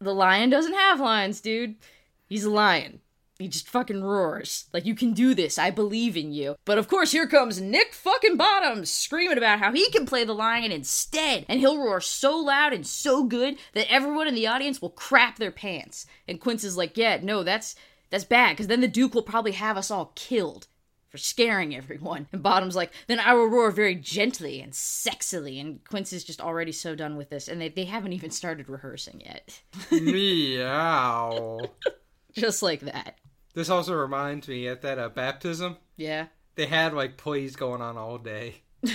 the, "The lion doesn't have lines, dude. He's a lion. He just fucking roars. Like you can do this. I believe in you." But of course, here comes Nick fucking Bottoms screaming about how he can play the lion instead, and he'll roar so loud and so good that everyone in the audience will crap their pants. And Quince is like, "Yeah, no, that's that's bad, because then the Duke will probably have us all killed." For scaring everyone. And Bottom's like, then I will roar very gently and sexily. And Quince is just already so done with this, and they, they haven't even started rehearsing yet. Meow. just like that. This also reminds me at that uh, baptism, Yeah. they had like plays going on all day.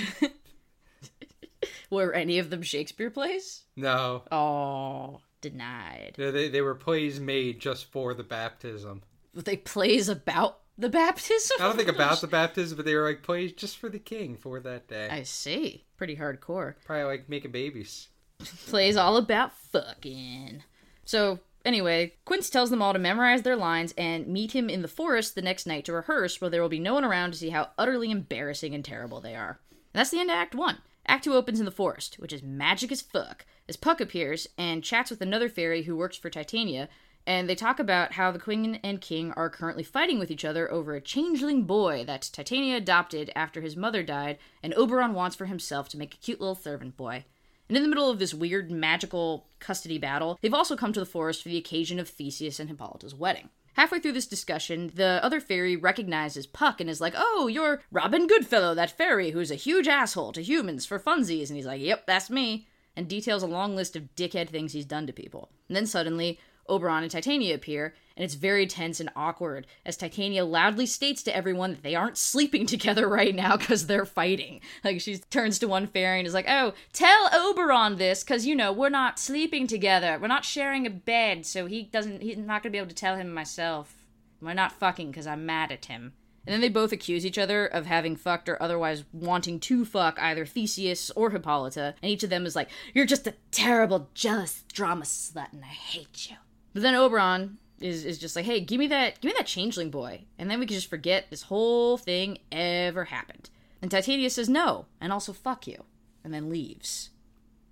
Were any of them Shakespeare plays? No, Oh, denied. they, they, they were plays made just for the baptism. Were they plays about the baptism? I don't think about the baptism, but they were like plays just for the king for that day. I see. Pretty hardcore. Probably like making babies. plays all about fucking. So, anyway, Quince tells them all to memorize their lines and meet him in the forest the next night to rehearse, where there will be no one around to see how utterly embarrassing and terrible they are. And that's the end of Act 1. Act 2 opens in the forest, which is magic as fuck, as Puck appears and chats with another fairy who works for Titania, and they talk about how the queen and king are currently fighting with each other over a changeling boy that Titania adopted after his mother died, and Oberon wants for himself to make a cute little servant boy. And in the middle of this weird magical custody battle, they've also come to the forest for the occasion of Theseus and Hippolyta's wedding. Halfway through this discussion, the other fairy recognizes Puck and is like, Oh, you're Robin Goodfellow, that fairy who's a huge asshole to humans for funsies. And he's like, Yep, that's me. And details a long list of dickhead things he's done to people. And then suddenly, Oberon and Titania appear, and it's very tense and awkward as Titania loudly states to everyone that they aren't sleeping together right now because they're fighting. Like, she turns to one fairy and is like, Oh, tell Oberon this because, you know, we're not sleeping together. We're not sharing a bed, so he doesn't, he's not to be able to tell him myself. We're not fucking because I'm mad at him. And then they both accuse each other of having fucked or otherwise wanting to fuck either Theseus or Hippolyta, and each of them is like, You're just a terrible, jealous drama slut, and I hate you. But then Oberon is, is just like, Hey, give me that give me that changeling boy, and then we can just forget this whole thing ever happened. And Titania says no, and also fuck you, and then leaves.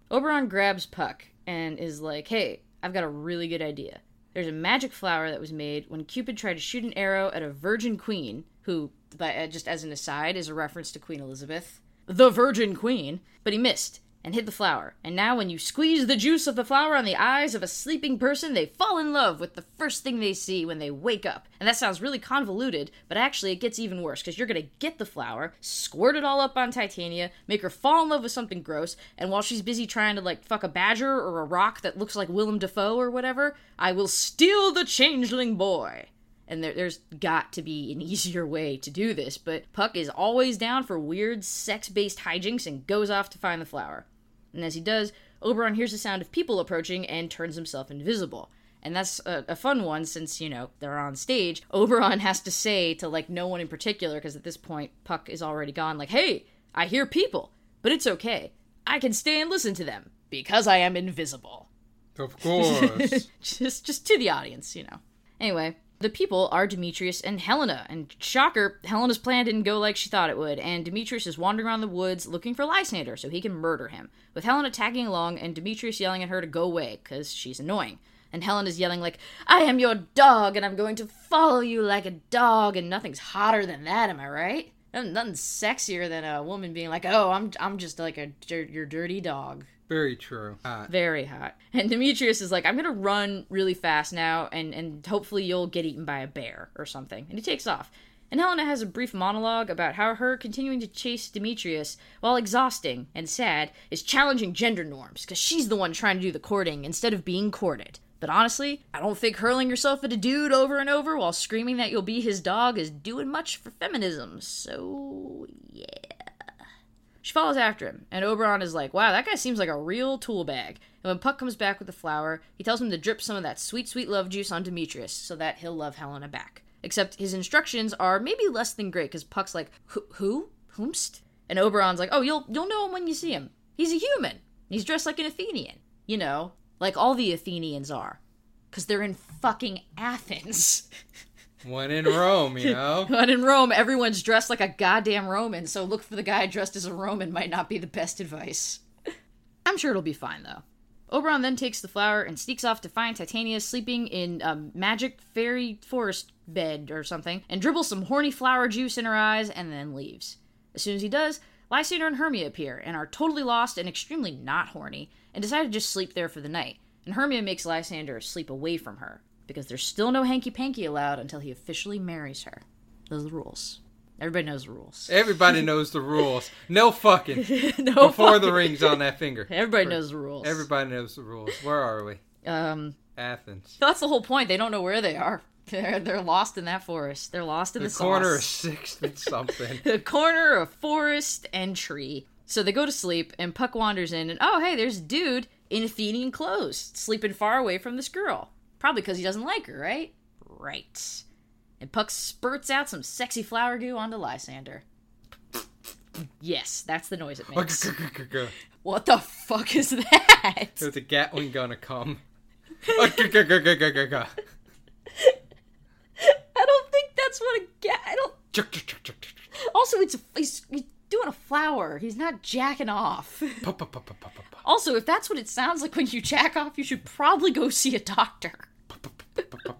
Oberon grabs Puck and is like, Hey, I've got a really good idea. There's a magic flower that was made when Cupid tried to shoot an arrow at a virgin queen, who, by, uh, just as an aside, is a reference to Queen Elizabeth, the Virgin Queen, but he missed and hid the flower. And now, when you squeeze the juice of the flower on the eyes of a sleeping person, they fall in love with the first thing they see when they wake up. And that sounds really convoluted, but actually, it gets even worse because you're gonna get the flower, squirt it all up on Titania, make her fall in love with something gross, and while she's busy trying to like fuck a badger or a rock that looks like Willem Dafoe or whatever, I will steal the changeling boy. And there, there's got to be an easier way to do this, but Puck is always down for weird sex based hijinks and goes off to find the flower. And as he does, Oberon hears the sound of people approaching and turns himself invisible. And that's a, a fun one since, you know, they're on stage. Oberon has to say to, like, no one in particular, because at this point, Puck is already gone, like, hey, I hear people, but it's okay. I can stay and listen to them because I am invisible. Of course. just just to the audience, you know. Anyway, the people are Demetrius and Helena, and shocker, Helena's plan didn't go like she thought it would, and Demetrius is wandering around the woods looking for Lysander so he can murder him, with Helena tagging along and Demetrius yelling at her to go away, because she's annoying. And Helena's yelling like, I am your dog, and I'm going to follow you like a dog, and nothing's hotter than that, am I right? Nothing sexier than a woman being like, oh, I'm, I'm just like a, your dirty dog. Very true. Uh, Very hot. And Demetrius is like, I'm gonna run really fast now, and and hopefully you'll get eaten by a bear or something. And he takes off. And Helena has a brief monologue about how her continuing to chase Demetrius, while exhausting and sad, is challenging gender norms, because she's the one trying to do the courting instead of being courted. But honestly, I don't think hurling yourself at a dude over and over while screaming that you'll be his dog is doing much for feminism. So, yeah. She follows after him, and Oberon is like, wow, that guy seems like a real tool bag. And when Puck comes back with the flower, he tells him to drip some of that sweet, sweet love juice on Demetrius so that he'll love Helena back. Except his instructions are maybe less than great, because Puck's like, who? Who? Whomst? And Oberon's like, oh, you'll, you'll know him when you see him. He's a human. He's dressed like an Athenian. You know, like all the Athenians are. Because they're in fucking Athens. One in Rome, you know? But in Rome, everyone's dressed like a goddamn Roman, so look for the guy dressed as a Roman might not be the best advice. I'm sure it'll be fine, though. Oberon then takes the flower and sneaks off to find Titania sleeping in a magic fairy forest bed or something, and dribbles some horny flower juice in her eyes and then leaves. As soon as he does, Lysander and Hermia appear and are totally lost and extremely not horny, and decide to just sleep there for the night. And Hermia makes Lysander sleep away from her, because there's still no hanky panky allowed until he officially marries her. Those are the rules. Everybody knows the rules. Everybody knows the rules. No fucking. no Before the ring's on that finger. Everybody knows the rules. Everybody knows the rules. Where are we? Um, Athens. that's the whole point. They don't know where they are. They're they're lost in that forest. They're lost in the, The corner of sixth and something. the corner of forest and tree. So they go to sleep, and Puck wanders in, and oh hey, there's a dude in Athenian clothes, sleeping far away from this girl. Probably because he doesn't like her, right? Right. And Puck spurts out some sexy flower goo onto Lysander. Yes, that's the noise it makes. What the fuck is that? a Gatling gonna come. I don't think that's what a ga- I don't. Also, it's a, he's, he's doing a flower. He's not jacking off. Also, if that's what it sounds like when you jack off, you should probably go see a doctor.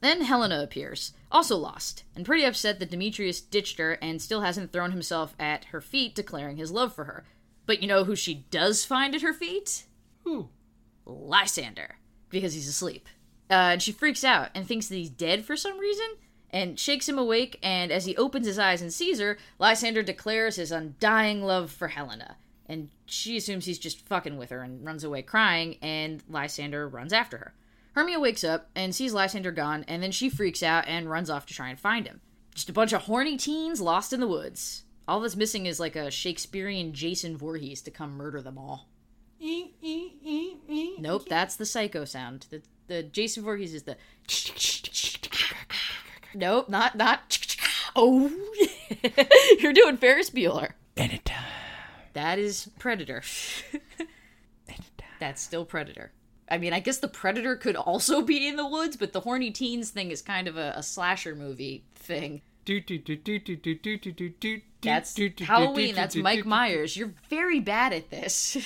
Then Helena appears, also lost, and pretty upset that Demetrius ditched her and still hasn't thrown himself at her feet, declaring his love for her. But you know who she does find at her feet? Who? Lysander, because he's asleep. Uh, and she freaks out and thinks that he's dead for some reason, and shakes him awake. And as he opens his eyes and sees her, Lysander declares his undying love for Helena. And she assumes he's just fucking with her and runs away crying, and Lysander runs after her. Hermia wakes up and sees Lysander gone, and then she freaks out and runs off to try and find him. Just a bunch of horny teens lost in the woods. All that's missing is like a Shakespearean Jason Voorhees to come murder them all. Nope, that's the psycho sound. The the Jason Voorhees is the Nope, not not Oh You're doing Ferris Bueller. Anytime. That is Predator. That's still Predator. I mean, I guess the Predator could also be in the woods, but the horny teens thing is kind of a, a slasher movie thing. That's Halloween. That's Mike Myers. You're very bad at this.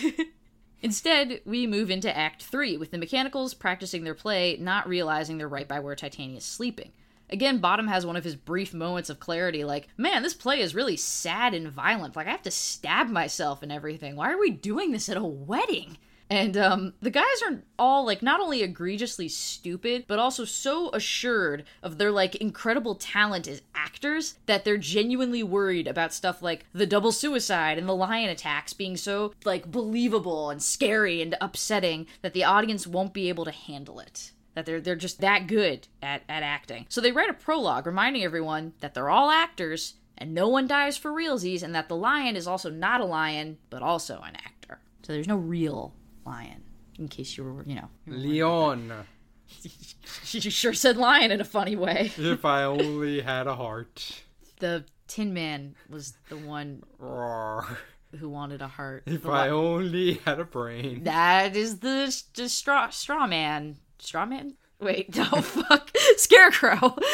Instead, we move into Act 3, with the mechanicals practicing their play, not realizing they're right by where Titania's sleeping. Again, Bottom has one of his brief moments of clarity, like, man, this play is really sad and violent. Like, I have to stab myself and everything. Why are we doing this at a wedding? And um, the guys are all like not only egregiously stupid, but also so assured of their like incredible talent as actors that they're genuinely worried about stuff like the double suicide and the lion attacks being so like believable and scary and upsetting that the audience won't be able to handle it. That they're they're just that good at, at acting. So they write a prologue reminding everyone that they're all actors and no one dies for realsies, and that the lion is also not a lion, but also an actor. So there's no real lion, in case you were, you know. Leon. She sure said lion in a funny way. If I only had a heart. The Tin Man was the one Roar. who wanted a heart. If The I li- only had a brain. that is the, the straw straw man. Straw man? Wait, no, fuck. Scarecrow.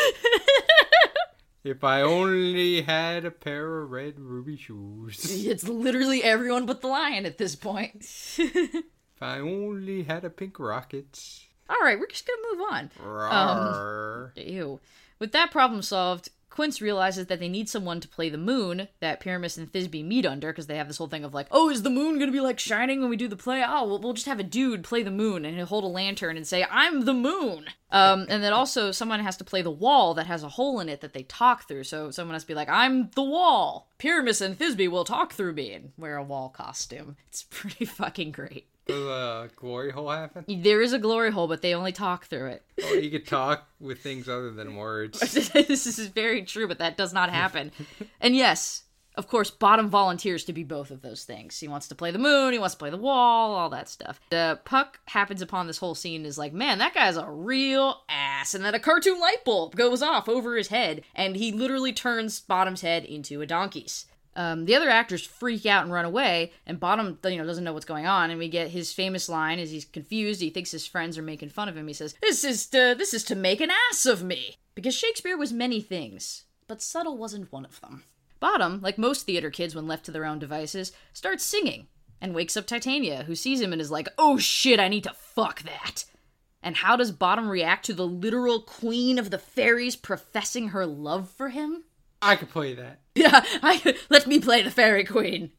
If I only had a pair of red ruby shoes. it's literally everyone but the lion at this point. If I only had a pink rocket. All right, we're just gonna move on. Roar. Ew. With that problem solved, Quince realizes that they need someone to play the moon that Pyramus and Thisbe meet under because they have this whole thing of like, oh, is the moon going to be like shining when we do the play? Oh, we'll, we'll just have a dude play the moon and he'll hold a lantern and say, I'm the moon. Um, and then also someone has to play the wall that has a hole in it that they talk through. So someone has to be like, I'm the wall. Pyramus and Thisbe will talk through me and wear a wall costume. It's pretty fucking great. Does a glory hole happen? There is a glory hole, but they only talk through it. Or you could talk with things other than words. this is very true, but that does not happen. and yes, of course, Bottom volunteers to be both of those things. He wants to play the moon, he wants to play the wall, all that stuff. The Puck happens upon this whole scene and is like, man, that guy's a real ass. And then a cartoon light bulb goes off over his head, and he literally turns Bottom's head into a donkey's. Um, the other actors freak out and run away, and Bottom, you know, doesn't know what's going on. And we get his famous line as he's confused. He thinks his friends are making fun of him. He says, "This is to this is to make an ass of me," because Shakespeare was many things, but subtle wasn't one of them. Bottom, like most theater kids when left to their own devices, starts singing and wakes up Titania, who sees him and is like, "Oh shit, I need to fuck that." And how does Bottom react to the literal queen of the fairies professing her love for him? I could play that. Yeah, I could, let me play the fairy queen.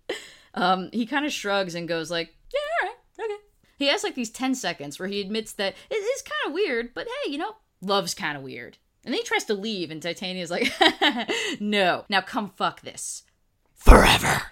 Um, he kind of shrugs and goes like, "Yeah, all right, okay." He has like these ten seconds where he admits that it is kind of weird, but hey, you know, love's kind of weird. And then he tries to leave, and Titania's like, "No, now come fuck this forever."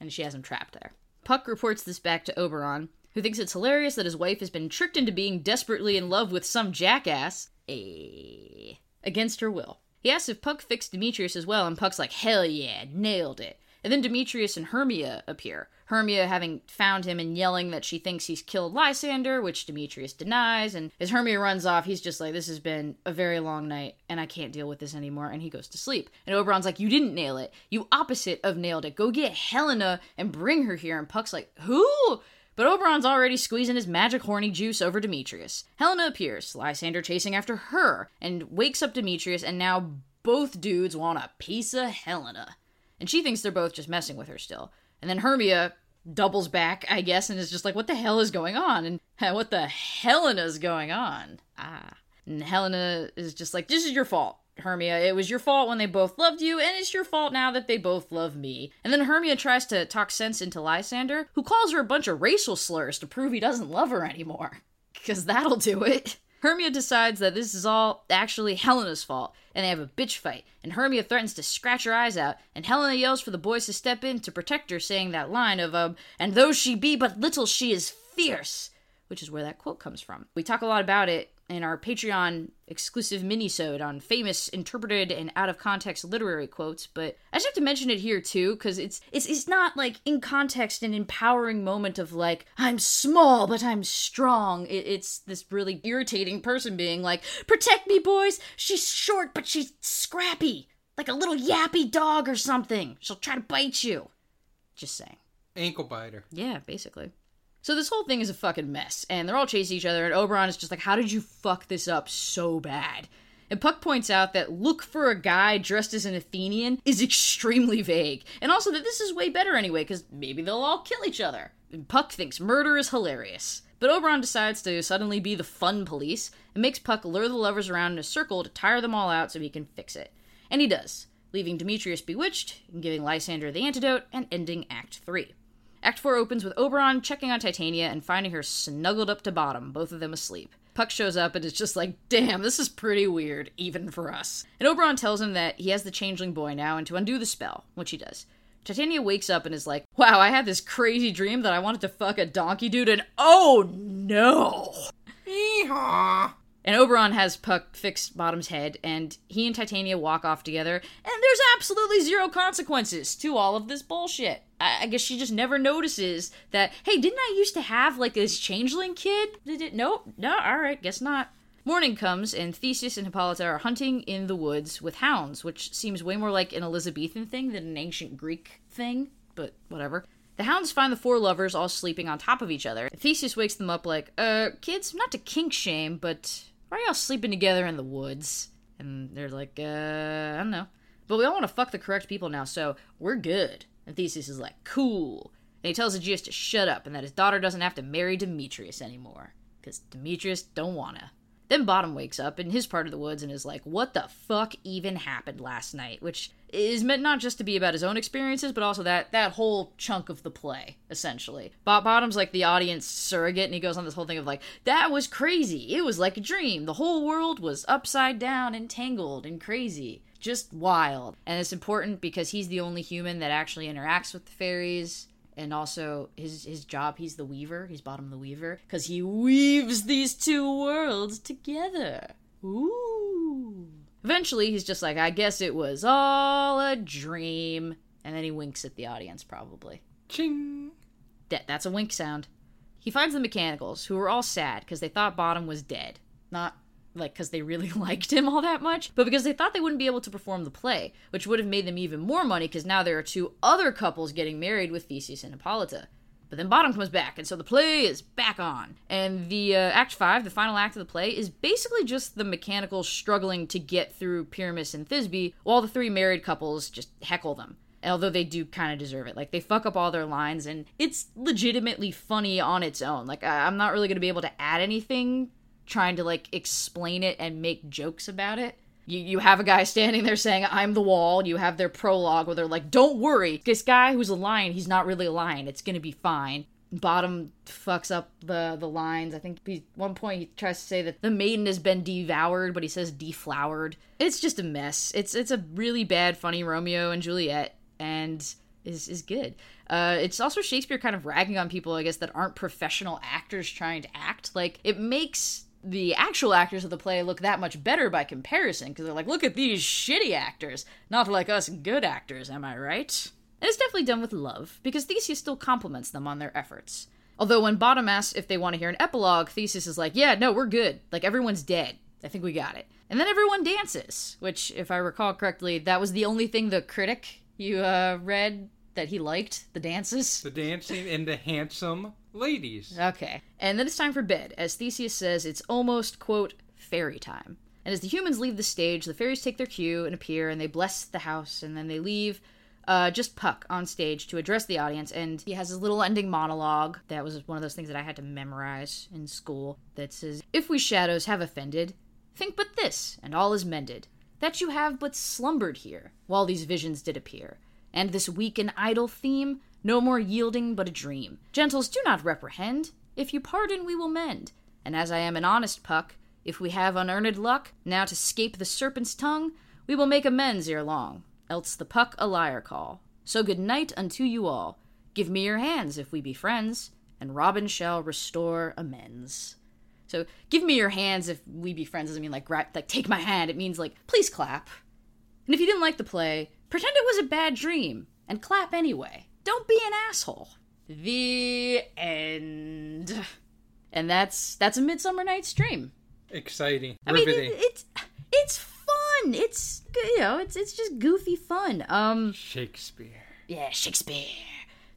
And she has him trapped there. Puck reports this back to Oberon, who thinks it's hilarious that his wife has been tricked into being desperately in love with some jackass, eh, against her will. He asks if Puck fixed Demetrius as well, and Puck's like, hell yeah, nailed it. And then Demetrius and Hermia appear. Hermia having found him and yelling that she thinks he's killed Lysander, which Demetrius denies. And as Hermia runs off, he's just like, This has been a very long night, and I can't deal with this anymore. And he goes to sleep. And Oberon's like, You didn't nail it. You opposite of nailed it. Go get Helena and bring her here. And Puck's like, Who? But Oberon's already squeezing his magic horny juice over Demetrius. Helena appears, Lysander chasing after her, and wakes up Demetrius, and now both dudes want a piece of Helena. And she thinks they're both just messing with her still. And then Hermia doubles back, I guess, and is just like, what the hell is going on? And what the Helena's going on? Ah. And Helena is just like, this is your fault. Hermia, it was your fault when they both loved you, and it's your fault now that they both love me. And then Hermia tries to talk sense into Lysander, who calls her a bunch of racial slurs to prove he doesn't love her anymore. Because that'll do it. Hermia decides that this is all actually Helena's fault, and they have a bitch fight. And Hermia threatens to scratch her eyes out, and Helena yells for the boys to step in to protect her, saying that line of, um, and though she be but little, she is fierce, which is where that quote comes from. We talk a lot about it in our Patreon exclusive minisode on famous interpreted and out of context literary quotes, but I just have to mention it here too because it's it's it's not like in context an empowering moment of like I'm small but I'm strong. It, it's this really irritating person being like, "Protect me, boys. She's short but she's scrappy, like a little yappy dog or something. She'll try to bite you." Just saying. Ankle biter. Yeah, basically. So this whole thing is a fucking mess, and they're all chasing each other, and Oberon is just like, how did you fuck this up so bad? And Puck points out that look for a guy dressed as an Athenian is extremely vague, and also that this is way better anyway, because maybe they'll all kill each other. And Puck thinks murder is hilarious. But Oberon decides to suddenly be the fun police and makes Puck lure the lovers around in a circle to tire them all out so he can fix it. And he does, leaving Demetrius bewitched and giving Lysander the antidote and ending Act 3. Act 4 opens with Oberon checking on Titania and finding her snuggled up to bottom, both of them asleep. Puck shows up and is just like, damn, this is pretty weird, even for us. And Oberon tells him that he has the changeling boy now and to undo the spell, which he does. Titania wakes up and is like, wow, I had this crazy dream that I wanted to fuck a donkey dude, and oh no! Yeehaw! And Oberon has Puck fix Bottom's head, and he and Titania walk off together, and there's absolutely zero consequences to all of this bullshit. I, I guess she just never notices that, hey, didn't I used to have like this changeling kid? Did it? Nope. No, alright, guess not. Morning comes, and Theseus and Hippolyta are hunting in the woods with hounds, which seems way more like an Elizabethan thing than an ancient Greek thing, but whatever. The hounds find the four lovers all sleeping on top of each other. Theseus wakes them up like, uh, kids, not to kink shame, but why are y'all sleeping together in the woods? And they're like, uh, I don't know. But we all want to fuck the correct people now, so we're good. And Theseus is like, cool. And he tells Aegeus to shut up and that his daughter doesn't have to marry Demetrius anymore. Because Demetrius don't wanna. Then Bottom wakes up in his part of the woods and is like, What the fuck even happened last night? Which is meant not just to be about his own experiences, but also that that whole chunk of the play, essentially. Bo- Bottom's like the audience surrogate, and he goes on this whole thing of like, That was crazy. It was like a dream. The whole world was upside down and tangled and crazy. Just wild. And it's important because he's the only human that actually interacts with the fairies and also his his job he's the weaver he's bottom the weaver because he weaves these two worlds together ooh eventually he's just like i guess it was all a dream and then he winks at the audience probably Ching. that that's a wink sound he finds the mechanicals who are all sad because they thought bottom was dead not like because they really liked him all that much, but because they thought they wouldn't be able to perform the play, which would have made them even more money because now there are two other couples getting married with Theseus and Hippolyta. But then Bottom comes back, and so the play is back on. And the uh, Act 5, the final act of the play, is basically just the mechanicals struggling to get through Pyramus and Thisbe while the three married couples just heckle them. Although they do kind of deserve it. Like, they fuck up all their lines, and it's legitimately funny on its own. Like, I- I'm not really going to be able to add anything trying to like explain it and make jokes about it. You you have a guy standing there saying I'm the wall. You have their prologue where they're like, "Don't worry, this guy who's a lion, he's not really a lion. It's gonna be fine." Bottom fucks up the the lines. I think one point he tries to say that the maiden has been devoured, but he says deflowered. It's just a mess. It's it's a really bad, funny Romeo and Juliet, and is is good. Uh, it's also Shakespeare kind of ragging on people, I guess, that aren't professional actors trying to act. Like it makes the actual actors of the play look that much better by comparison because they're like, look at these shitty actors, not like us good actors, am I right? And it's definitely done with love because Theseus still compliments them on their efforts. Although when Bottom asks if they want to hear an epilogue, Theseus is like, yeah, no, we're good. Like everyone's dead. I think we got it. And then everyone dances, which, if I recall correctly, that was the only thing the critic you uh, read that he liked the dances. The dancing and the handsome ladies. Okay. And then it's time for bed, as Theseus says it's almost, quote, fairy time. And as the humans leave the stage, the fairies take their cue and appear, and they bless the house, and then they leave uh, just Puck on stage to address the audience, and he has his little ending monologue. That was one of those things that I had to memorize in school that says, If we shadows have offended, think but this, and all is mended, that you have but slumbered here, while these visions did appear. And this weak and idle theme, no more yielding but a dream. Gentles, do not reprehend. If you pardon, we will mend. And as I am an honest Puck, if we have unearned luck, now to scape the serpent's tongue, we will make amends ere long, else the Puck a liar call. So good night unto you all. Give me your hands if we be friends, and Robin shall restore amends. So give me your hands if we be friends doesn't mean like gra- like take my hand. It means like please clap. And if you didn't like the play, pretend it was a bad dream and clap anyway. Don't be an asshole. The end. And that's that's a Midsummer Night's Dream. Exciting. I mean, it, it's it's fun. It's you know, it's it's just goofy fun. Um, Shakespeare. yeah, Shakespeare.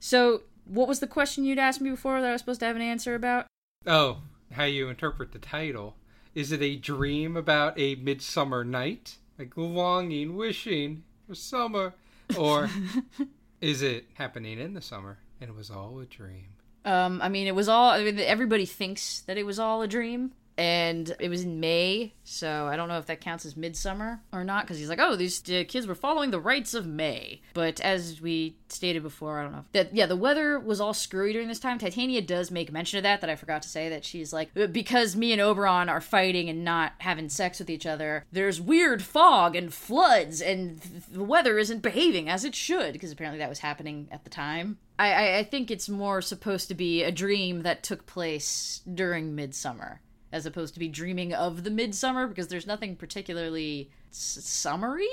So, what was the question you'd asked me before that I was supposed to have an answer about? Oh, how you interpret the title. Is it a dream about a midsummer night? Like longing, wishing for summer? Or is it happening in the summer and it was all a dream? Um, I mean, it was all. I mean, everybody thinks that it was all a dream, and it was in May, so I don't know if that counts as midsummer or not. Because he's like, "Oh, these uh, kids were following the rites of May." But as we stated before, I don't know that. Yeah, the weather was all screwy during this time. Titania does make mention of that. That I forgot to say that she's like, because me and Oberon are fighting and not having sex with each other. There's weird fog and floods, and th- the weather isn't behaving as it should. Because apparently that was happening at the time. I, I think it's more supposed to be a dream that took place during midsummer, as opposed to be dreaming of the midsummer, because there's nothing particularly s- summery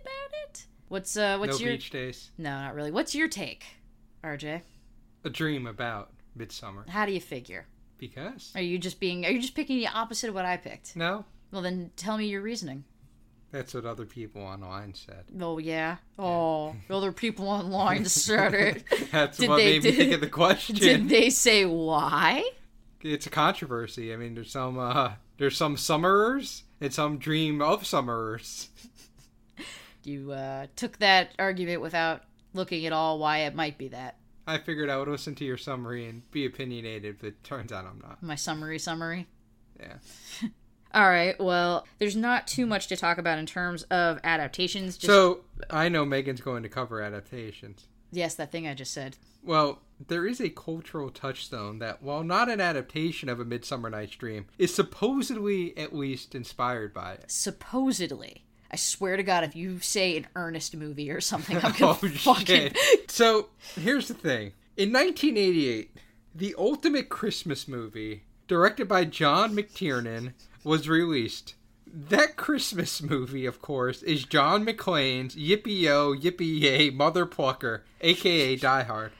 about it. What's uh, what's no your beach days. no, not really. What's your take, RJ? A dream about midsummer. How do you figure? Because? Are you just being? Are you just picking the opposite of what I picked? No, Well, then tell me your reasoning. that's what other people online said. Oh yeah. Oh, other people online said it. That's Did what they- made me did- think of the question. Did they say why? It's a controversy. I mean, there's some uh, there's some summerers and some dream of summerers. You uh, took that argument without looking at all why it might be that. I figured I would listen to your summary and be opinionated, but turns out I'm not. My summary summary. Yeah. All right. Well, there's not too much to talk about in terms of adaptations. Just, So I know Megan's going to cover adaptations. yes, that thing I just said. Well, there is a cultural touchstone that, while not an adaptation of A Midsummer Night's Dream, is supposedly at least inspired by it. Supposedly. I swear to God, if you say an earnest movie or something, I'm gonna Oh fucking. shit! So here's the thing: in 1988, the ultimate Christmas movie, directed by John McTiernan, was released. That Christmas movie, of course, is John McClane's Yippee Yo Yippee Yay Mother Plucker, aka Die Hard.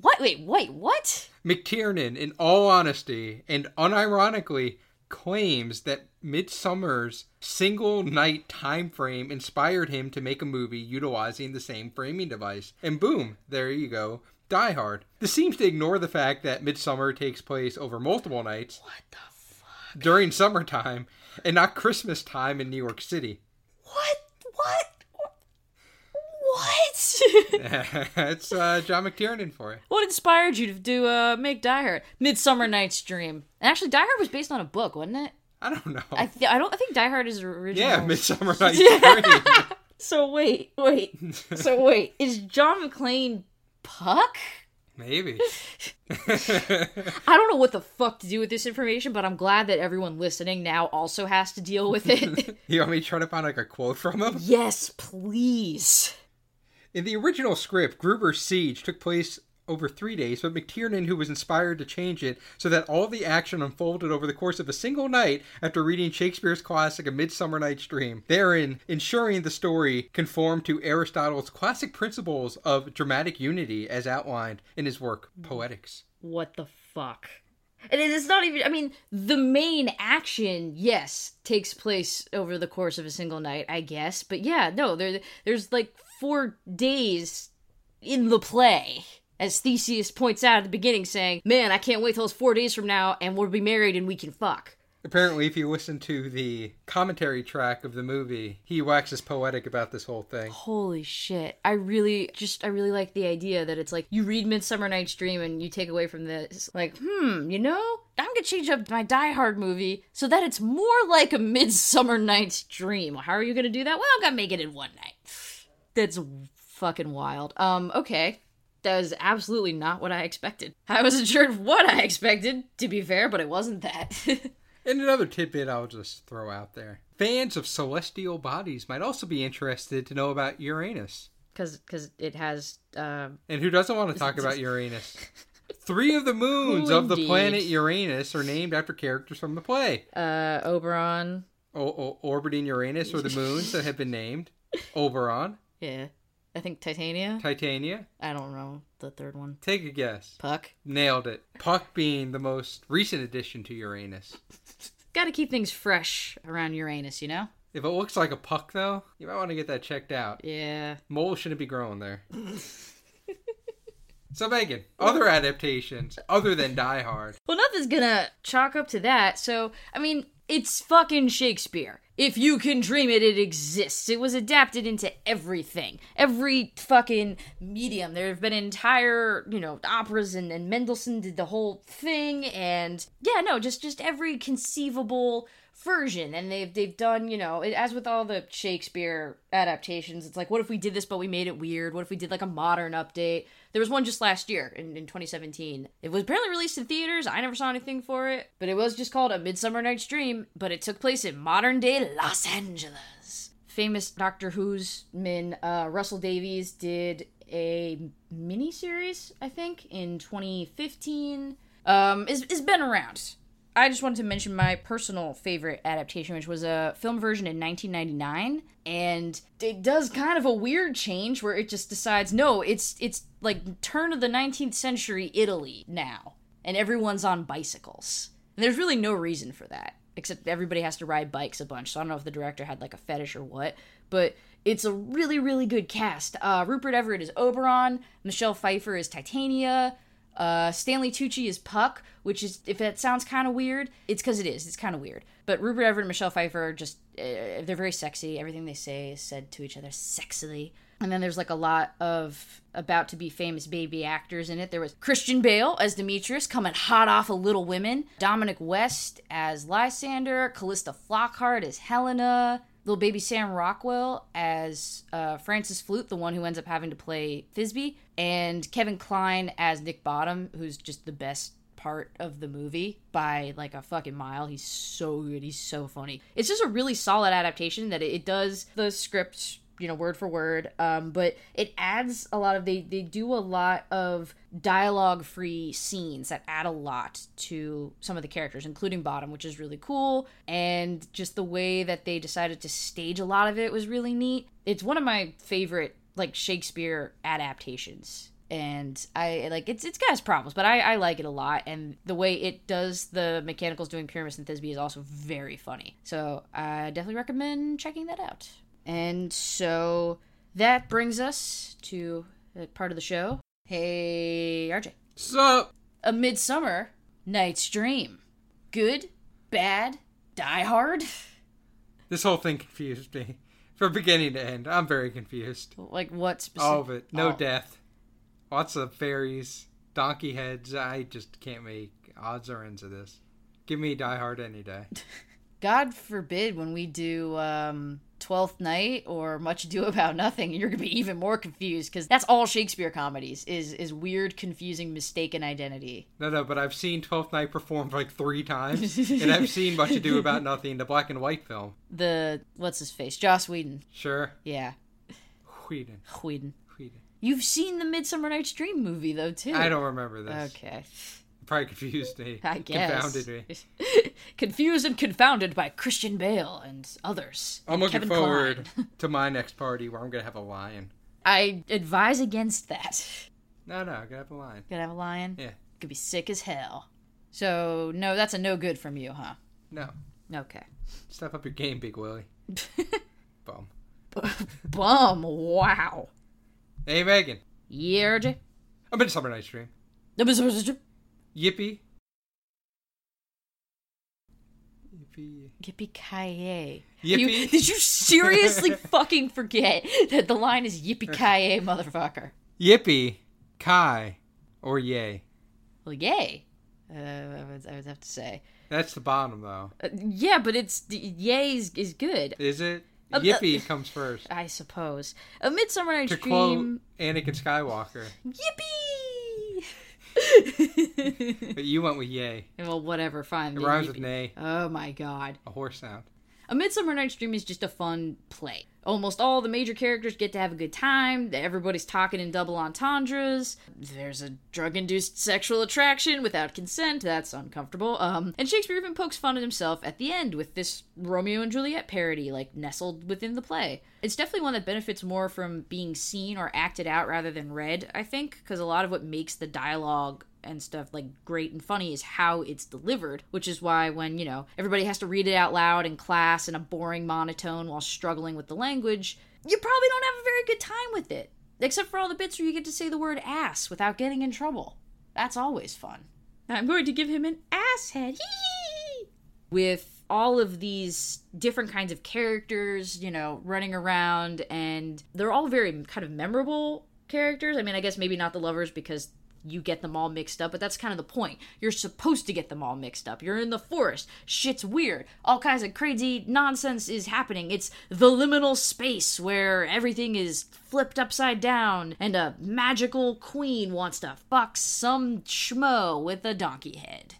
What? Wait, wait, what? McTiernan, in all honesty and unironically, claims that Midsummer's single night time frame inspired him to make a movie utilizing the same framing device. And boom, there you go. Die Hard. This seems to ignore the fact that Midsummer takes place over multiple nights What the fuck? during summertime and not Christmas time in New York City. What? What? What? That's uh, John McTiernan for it. what inspired you to do uh make Die Hard? Midsummer Night's Dream. And actually, Die Hard was based on a book, wasn't it? I don't know. I th- I don't. I think Die Hard is original. yeah, Midsummer Night's Dream. So wait, wait. so wait, is John McClane Puck? Maybe. I don't know what the fuck to do with this information, but I'm glad that everyone listening now also has to deal with it. you want me to try to find like a quote from him? yes, please. In the original script, Gruber's siege took place over three days, but McTiernan, who was inspired to change it so that all the action unfolded over the course of a single night after reading Shakespeare's classic A Midsummer Night's Dream, therein ensuring the story conformed to Aristotle's classic principles of dramatic unity as outlined in his work Poetics. What the fuck? And it's not even. I mean, the main action, yes, takes place over the course of a single night, I guess. But yeah, no, there, there's like four days in the play. As Theseus points out at the beginning, saying, Man, I can't wait till it's four days from now and we'll be married and we can fuck. Apparently, if you listen to the commentary track of the movie, he waxes poetic about this whole thing. Holy shit. I really just I really like the idea that it's like you read Midsummer Night's Dream and you take away from this like, hmm, you know, I'm gonna change up my Die Hard movie so that it's more like a Midsummer Night's Dream. How are you gonna do that? Well, I'm gonna make it in one night. That's fucking wild. Um, okay. That was absolutely not what I expected. I wasn't sure what I expected, to be fair, but it wasn't that. And another tidbit I'll just throw out there. Fans of celestial bodies might also be interested to know about Uranus. Cause, cause it has, uh, And who doesn't want to talk about Uranus? Three of the moons of the planet Uranus are named after characters from the play. uh, Oberon. O- o- orbiting Uranus are the moons that have been named Oberon, Yeah. I think Titania. Titania. I don't know the third one. Take a guess. Puck. Nailed it. Puck being the most recent addition to Uranus. Got to keep things fresh around Uranus, you know? If it looks like a puck, though, you might want to get that checked out. Yeah. Moles shouldn't be growing there. so, Megan, other adaptations other than Die Hard. Well, nothing's gonna chalk up to that. So, I mean, it's fucking Shakespeare. If you can dream it, it exists. It was adapted into everything. Every fucking medium. There have been entire, you know, operas and, and Mendelssohn did the whole thing and yeah, no, just just every conceivable version and they've they've done you know it- as with all the shakespeare adaptations it's like what if we did this but we made it weird what if we did like a modern update there was one just last year in, in 2017 it was apparently released in theaters. I never saw anything for it but it was just called a midsummer night's dream but it took place in modern day los angeles. Famous doctor who's min uh, russell davies did a mini series i think in 2015 um it's, it's been around I just wanted to mention my personal favorite adaptation, which was a film version in 1999, and it does kind of a weird change where it just decides no, it's it's like turn of the 19th century Italy now, and everyone's on bicycles, and there's really no reason for that except everybody has to ride bikes a bunch. So I don't know if the director had like a fetish or what, but it's a really really good cast. Uh, Rupert Everett is Oberon, Michelle Pfeiffer is Titania. Uh, Stanley Tucci is Puck, which is if that sounds kind of weird, it's because it is. It's kind of weird. But Rupert Everett and Michelle Pfeiffer are just uh, they're very sexy. Everything they say is said to each other sexily. And then there's like a lot of about to be famous baby actors in it. There was Christian Bale as Demetrius, coming hot off of Little Women. Dominic West as Lysander. Calista Flockhart as Helena. Little baby Sam Rockwell as uh, Francis Flute, the one who ends up having to play Thisbe. And Kevin Kline as Nick Bottom, who's just the best part of the movie by like a fucking mile. He's so good. He's so funny. It's just a really solid adaptation that it does the script you know word for word um but it adds a lot of they they do a lot of dialogue free scenes that add a lot to some of the characters including bottom which is really cool and just the way that they decided to stage a lot of it was really neat it's one of my favorite like shakespeare adaptations and I like it's it's got its problems, but I, I like it a lot. And the way it does the mechanicals doing Pyramus and Thisbe is also very funny. So I definitely recommend checking that out. And so that brings us to the part of the show. Hey, RJ. Sup? A Midsummer Night's Dream. Good, bad, die hard. This whole thing confused me. From beginning to end, I'm very confused. Like what specific? All of it. No Oh. death. Lots of fairies, donkey heads. I just can't make odds or ends of this. Give me Die Hard any day. God forbid when we do um Twelfth Night or Much Ado About Nothing, you're gonna be even more confused because that's all Shakespeare comedies is is weird, confusing, mistaken identity. No, no, but I've seen Twelfth Night performed like three times, and I've seen Much Ado About Nothing, the black and white film. The what's his face, Joss Whedon. Sure, Yeah, Whedon, Whedon. Whedon. You've seen the Midsummer Night's Dream movie though too. I don't remember this. Okay, Probably confused me. I guess. Confounded me. Confused and confounded by Christian Bale and others. I'm and looking Kevin forward to my next party where I'm gonna have a lion. I advise against that. No, no, I'm gonna have a lion. Gonna have a lion. Yeah. Could be sick as hell. So no, that's a no good from you, huh? No, Okay. step up your game, Big Willie. Bum. Bum. Wow. Hey, Megan. Yeah, RJ. A Midsummer Night's Dream. Yippee Yippee. Yippee. ki Yippee. Did you seriously fucking forget that the line is yippee ki motherfucker? Yippee. Kai. Or yay. Well, yay. Uh, I, would, I would have to say. That's the bottom, though. Uh, yeah, but it's yay is, is good. Is it? Uh, Yippee comes first. I suppose. A Midsummer Night's To quote Dream. Anakin Skywalker. Yippee! But you went with yay. well, whatever. Fine. It rhymes with nay. Oh my god. A horse sound. A Midsummer Night's Dream is just a fun play. Almost all the major characters get to have a good time. Everybody's talking in double entendres. There's a drug-induced sexual attraction without consent. That's uncomfortable. Um, and Shakespeare even pokes fun at himself at the end with this Romeo and Juliet parody, like nestled within the play. It's definitely one that benefits more from being seen or acted out rather than read. I think because a lot of what makes the dialogue and stuff like great and funny is how it's delivered, which is why when, you know, everybody has to read it out loud in class in a boring monotone while struggling with the language, you probably don't have a very good time with it. Except for all the bits where you get to say the word ass without getting in trouble. That's always fun. I'm going to give him an ass head. With all of these different kinds of characters, you know, running around, and they're all very kind of memorable characters. I mean, I guess maybe not the lovers because you get them all mixed up, but that's kind of the point. You're supposed to get them all mixed up. You're in the forest. Shit's weird. All kinds of crazy nonsense is happening. It's the liminal space where everything is flipped upside down and a magical queen wants to fuck some schmo with a donkey head.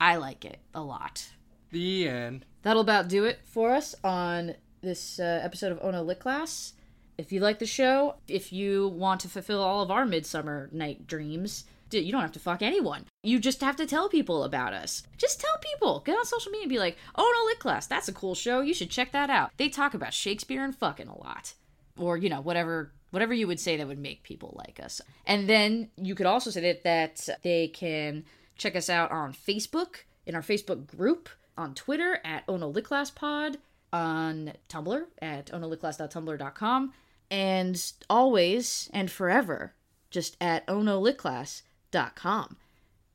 I like it a lot. The end. That'll about do it for us on this uh, episode of Ono Lit Class. If you like the show, if you want to fulfill all of our midsummer night dreams, you don't have to fuck anyone. You just have to tell people about us. Just tell people. Get on social media and be like, oh, Ono Lit Class, that's a cool show. You should check that out. They talk about Shakespeare and fucking a lot. Or, you know, whatever whatever you would say that would make people like us. And then you could also say that, that they can check us out on Facebook, in our Facebook group, on Twitter at Ono Lit Class Pod, on Tumblr at onolitclass.tumblr.com, and always and forever just at onolitclass.gmail.com. gmail.com.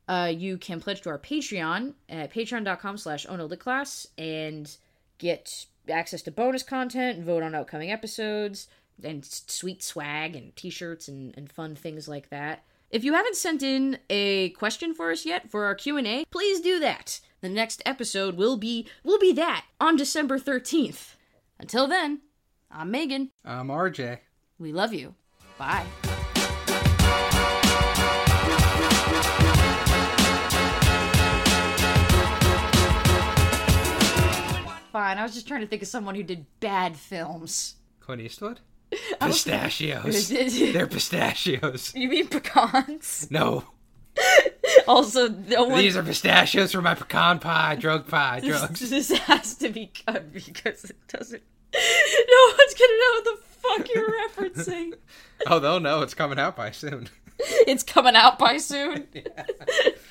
Uh, you can pledge to our Patreon at patreon.com slash class and get access to bonus content, vote on upcoming episodes, and sweet swag and t-shirts and, and fun things like that. If you haven't sent in a question for us yet for our Q&A, please do that. The next episode will be will be that on December 13th. Until then, I'm Megan. I'm RJ. We love you. Bye. Fine, I was just trying to think of someone who did bad films. Clint Eastwood? Pistachios. They're pistachios. You mean pecans? No. Also, no one. These are pistachios for my pecan pie, drug pie, drugs. This has to be cut because it doesn't. No one's gonna know what the fuck you're referencing. Oh, they'll know it's coming out by soon. It's coming out by soon.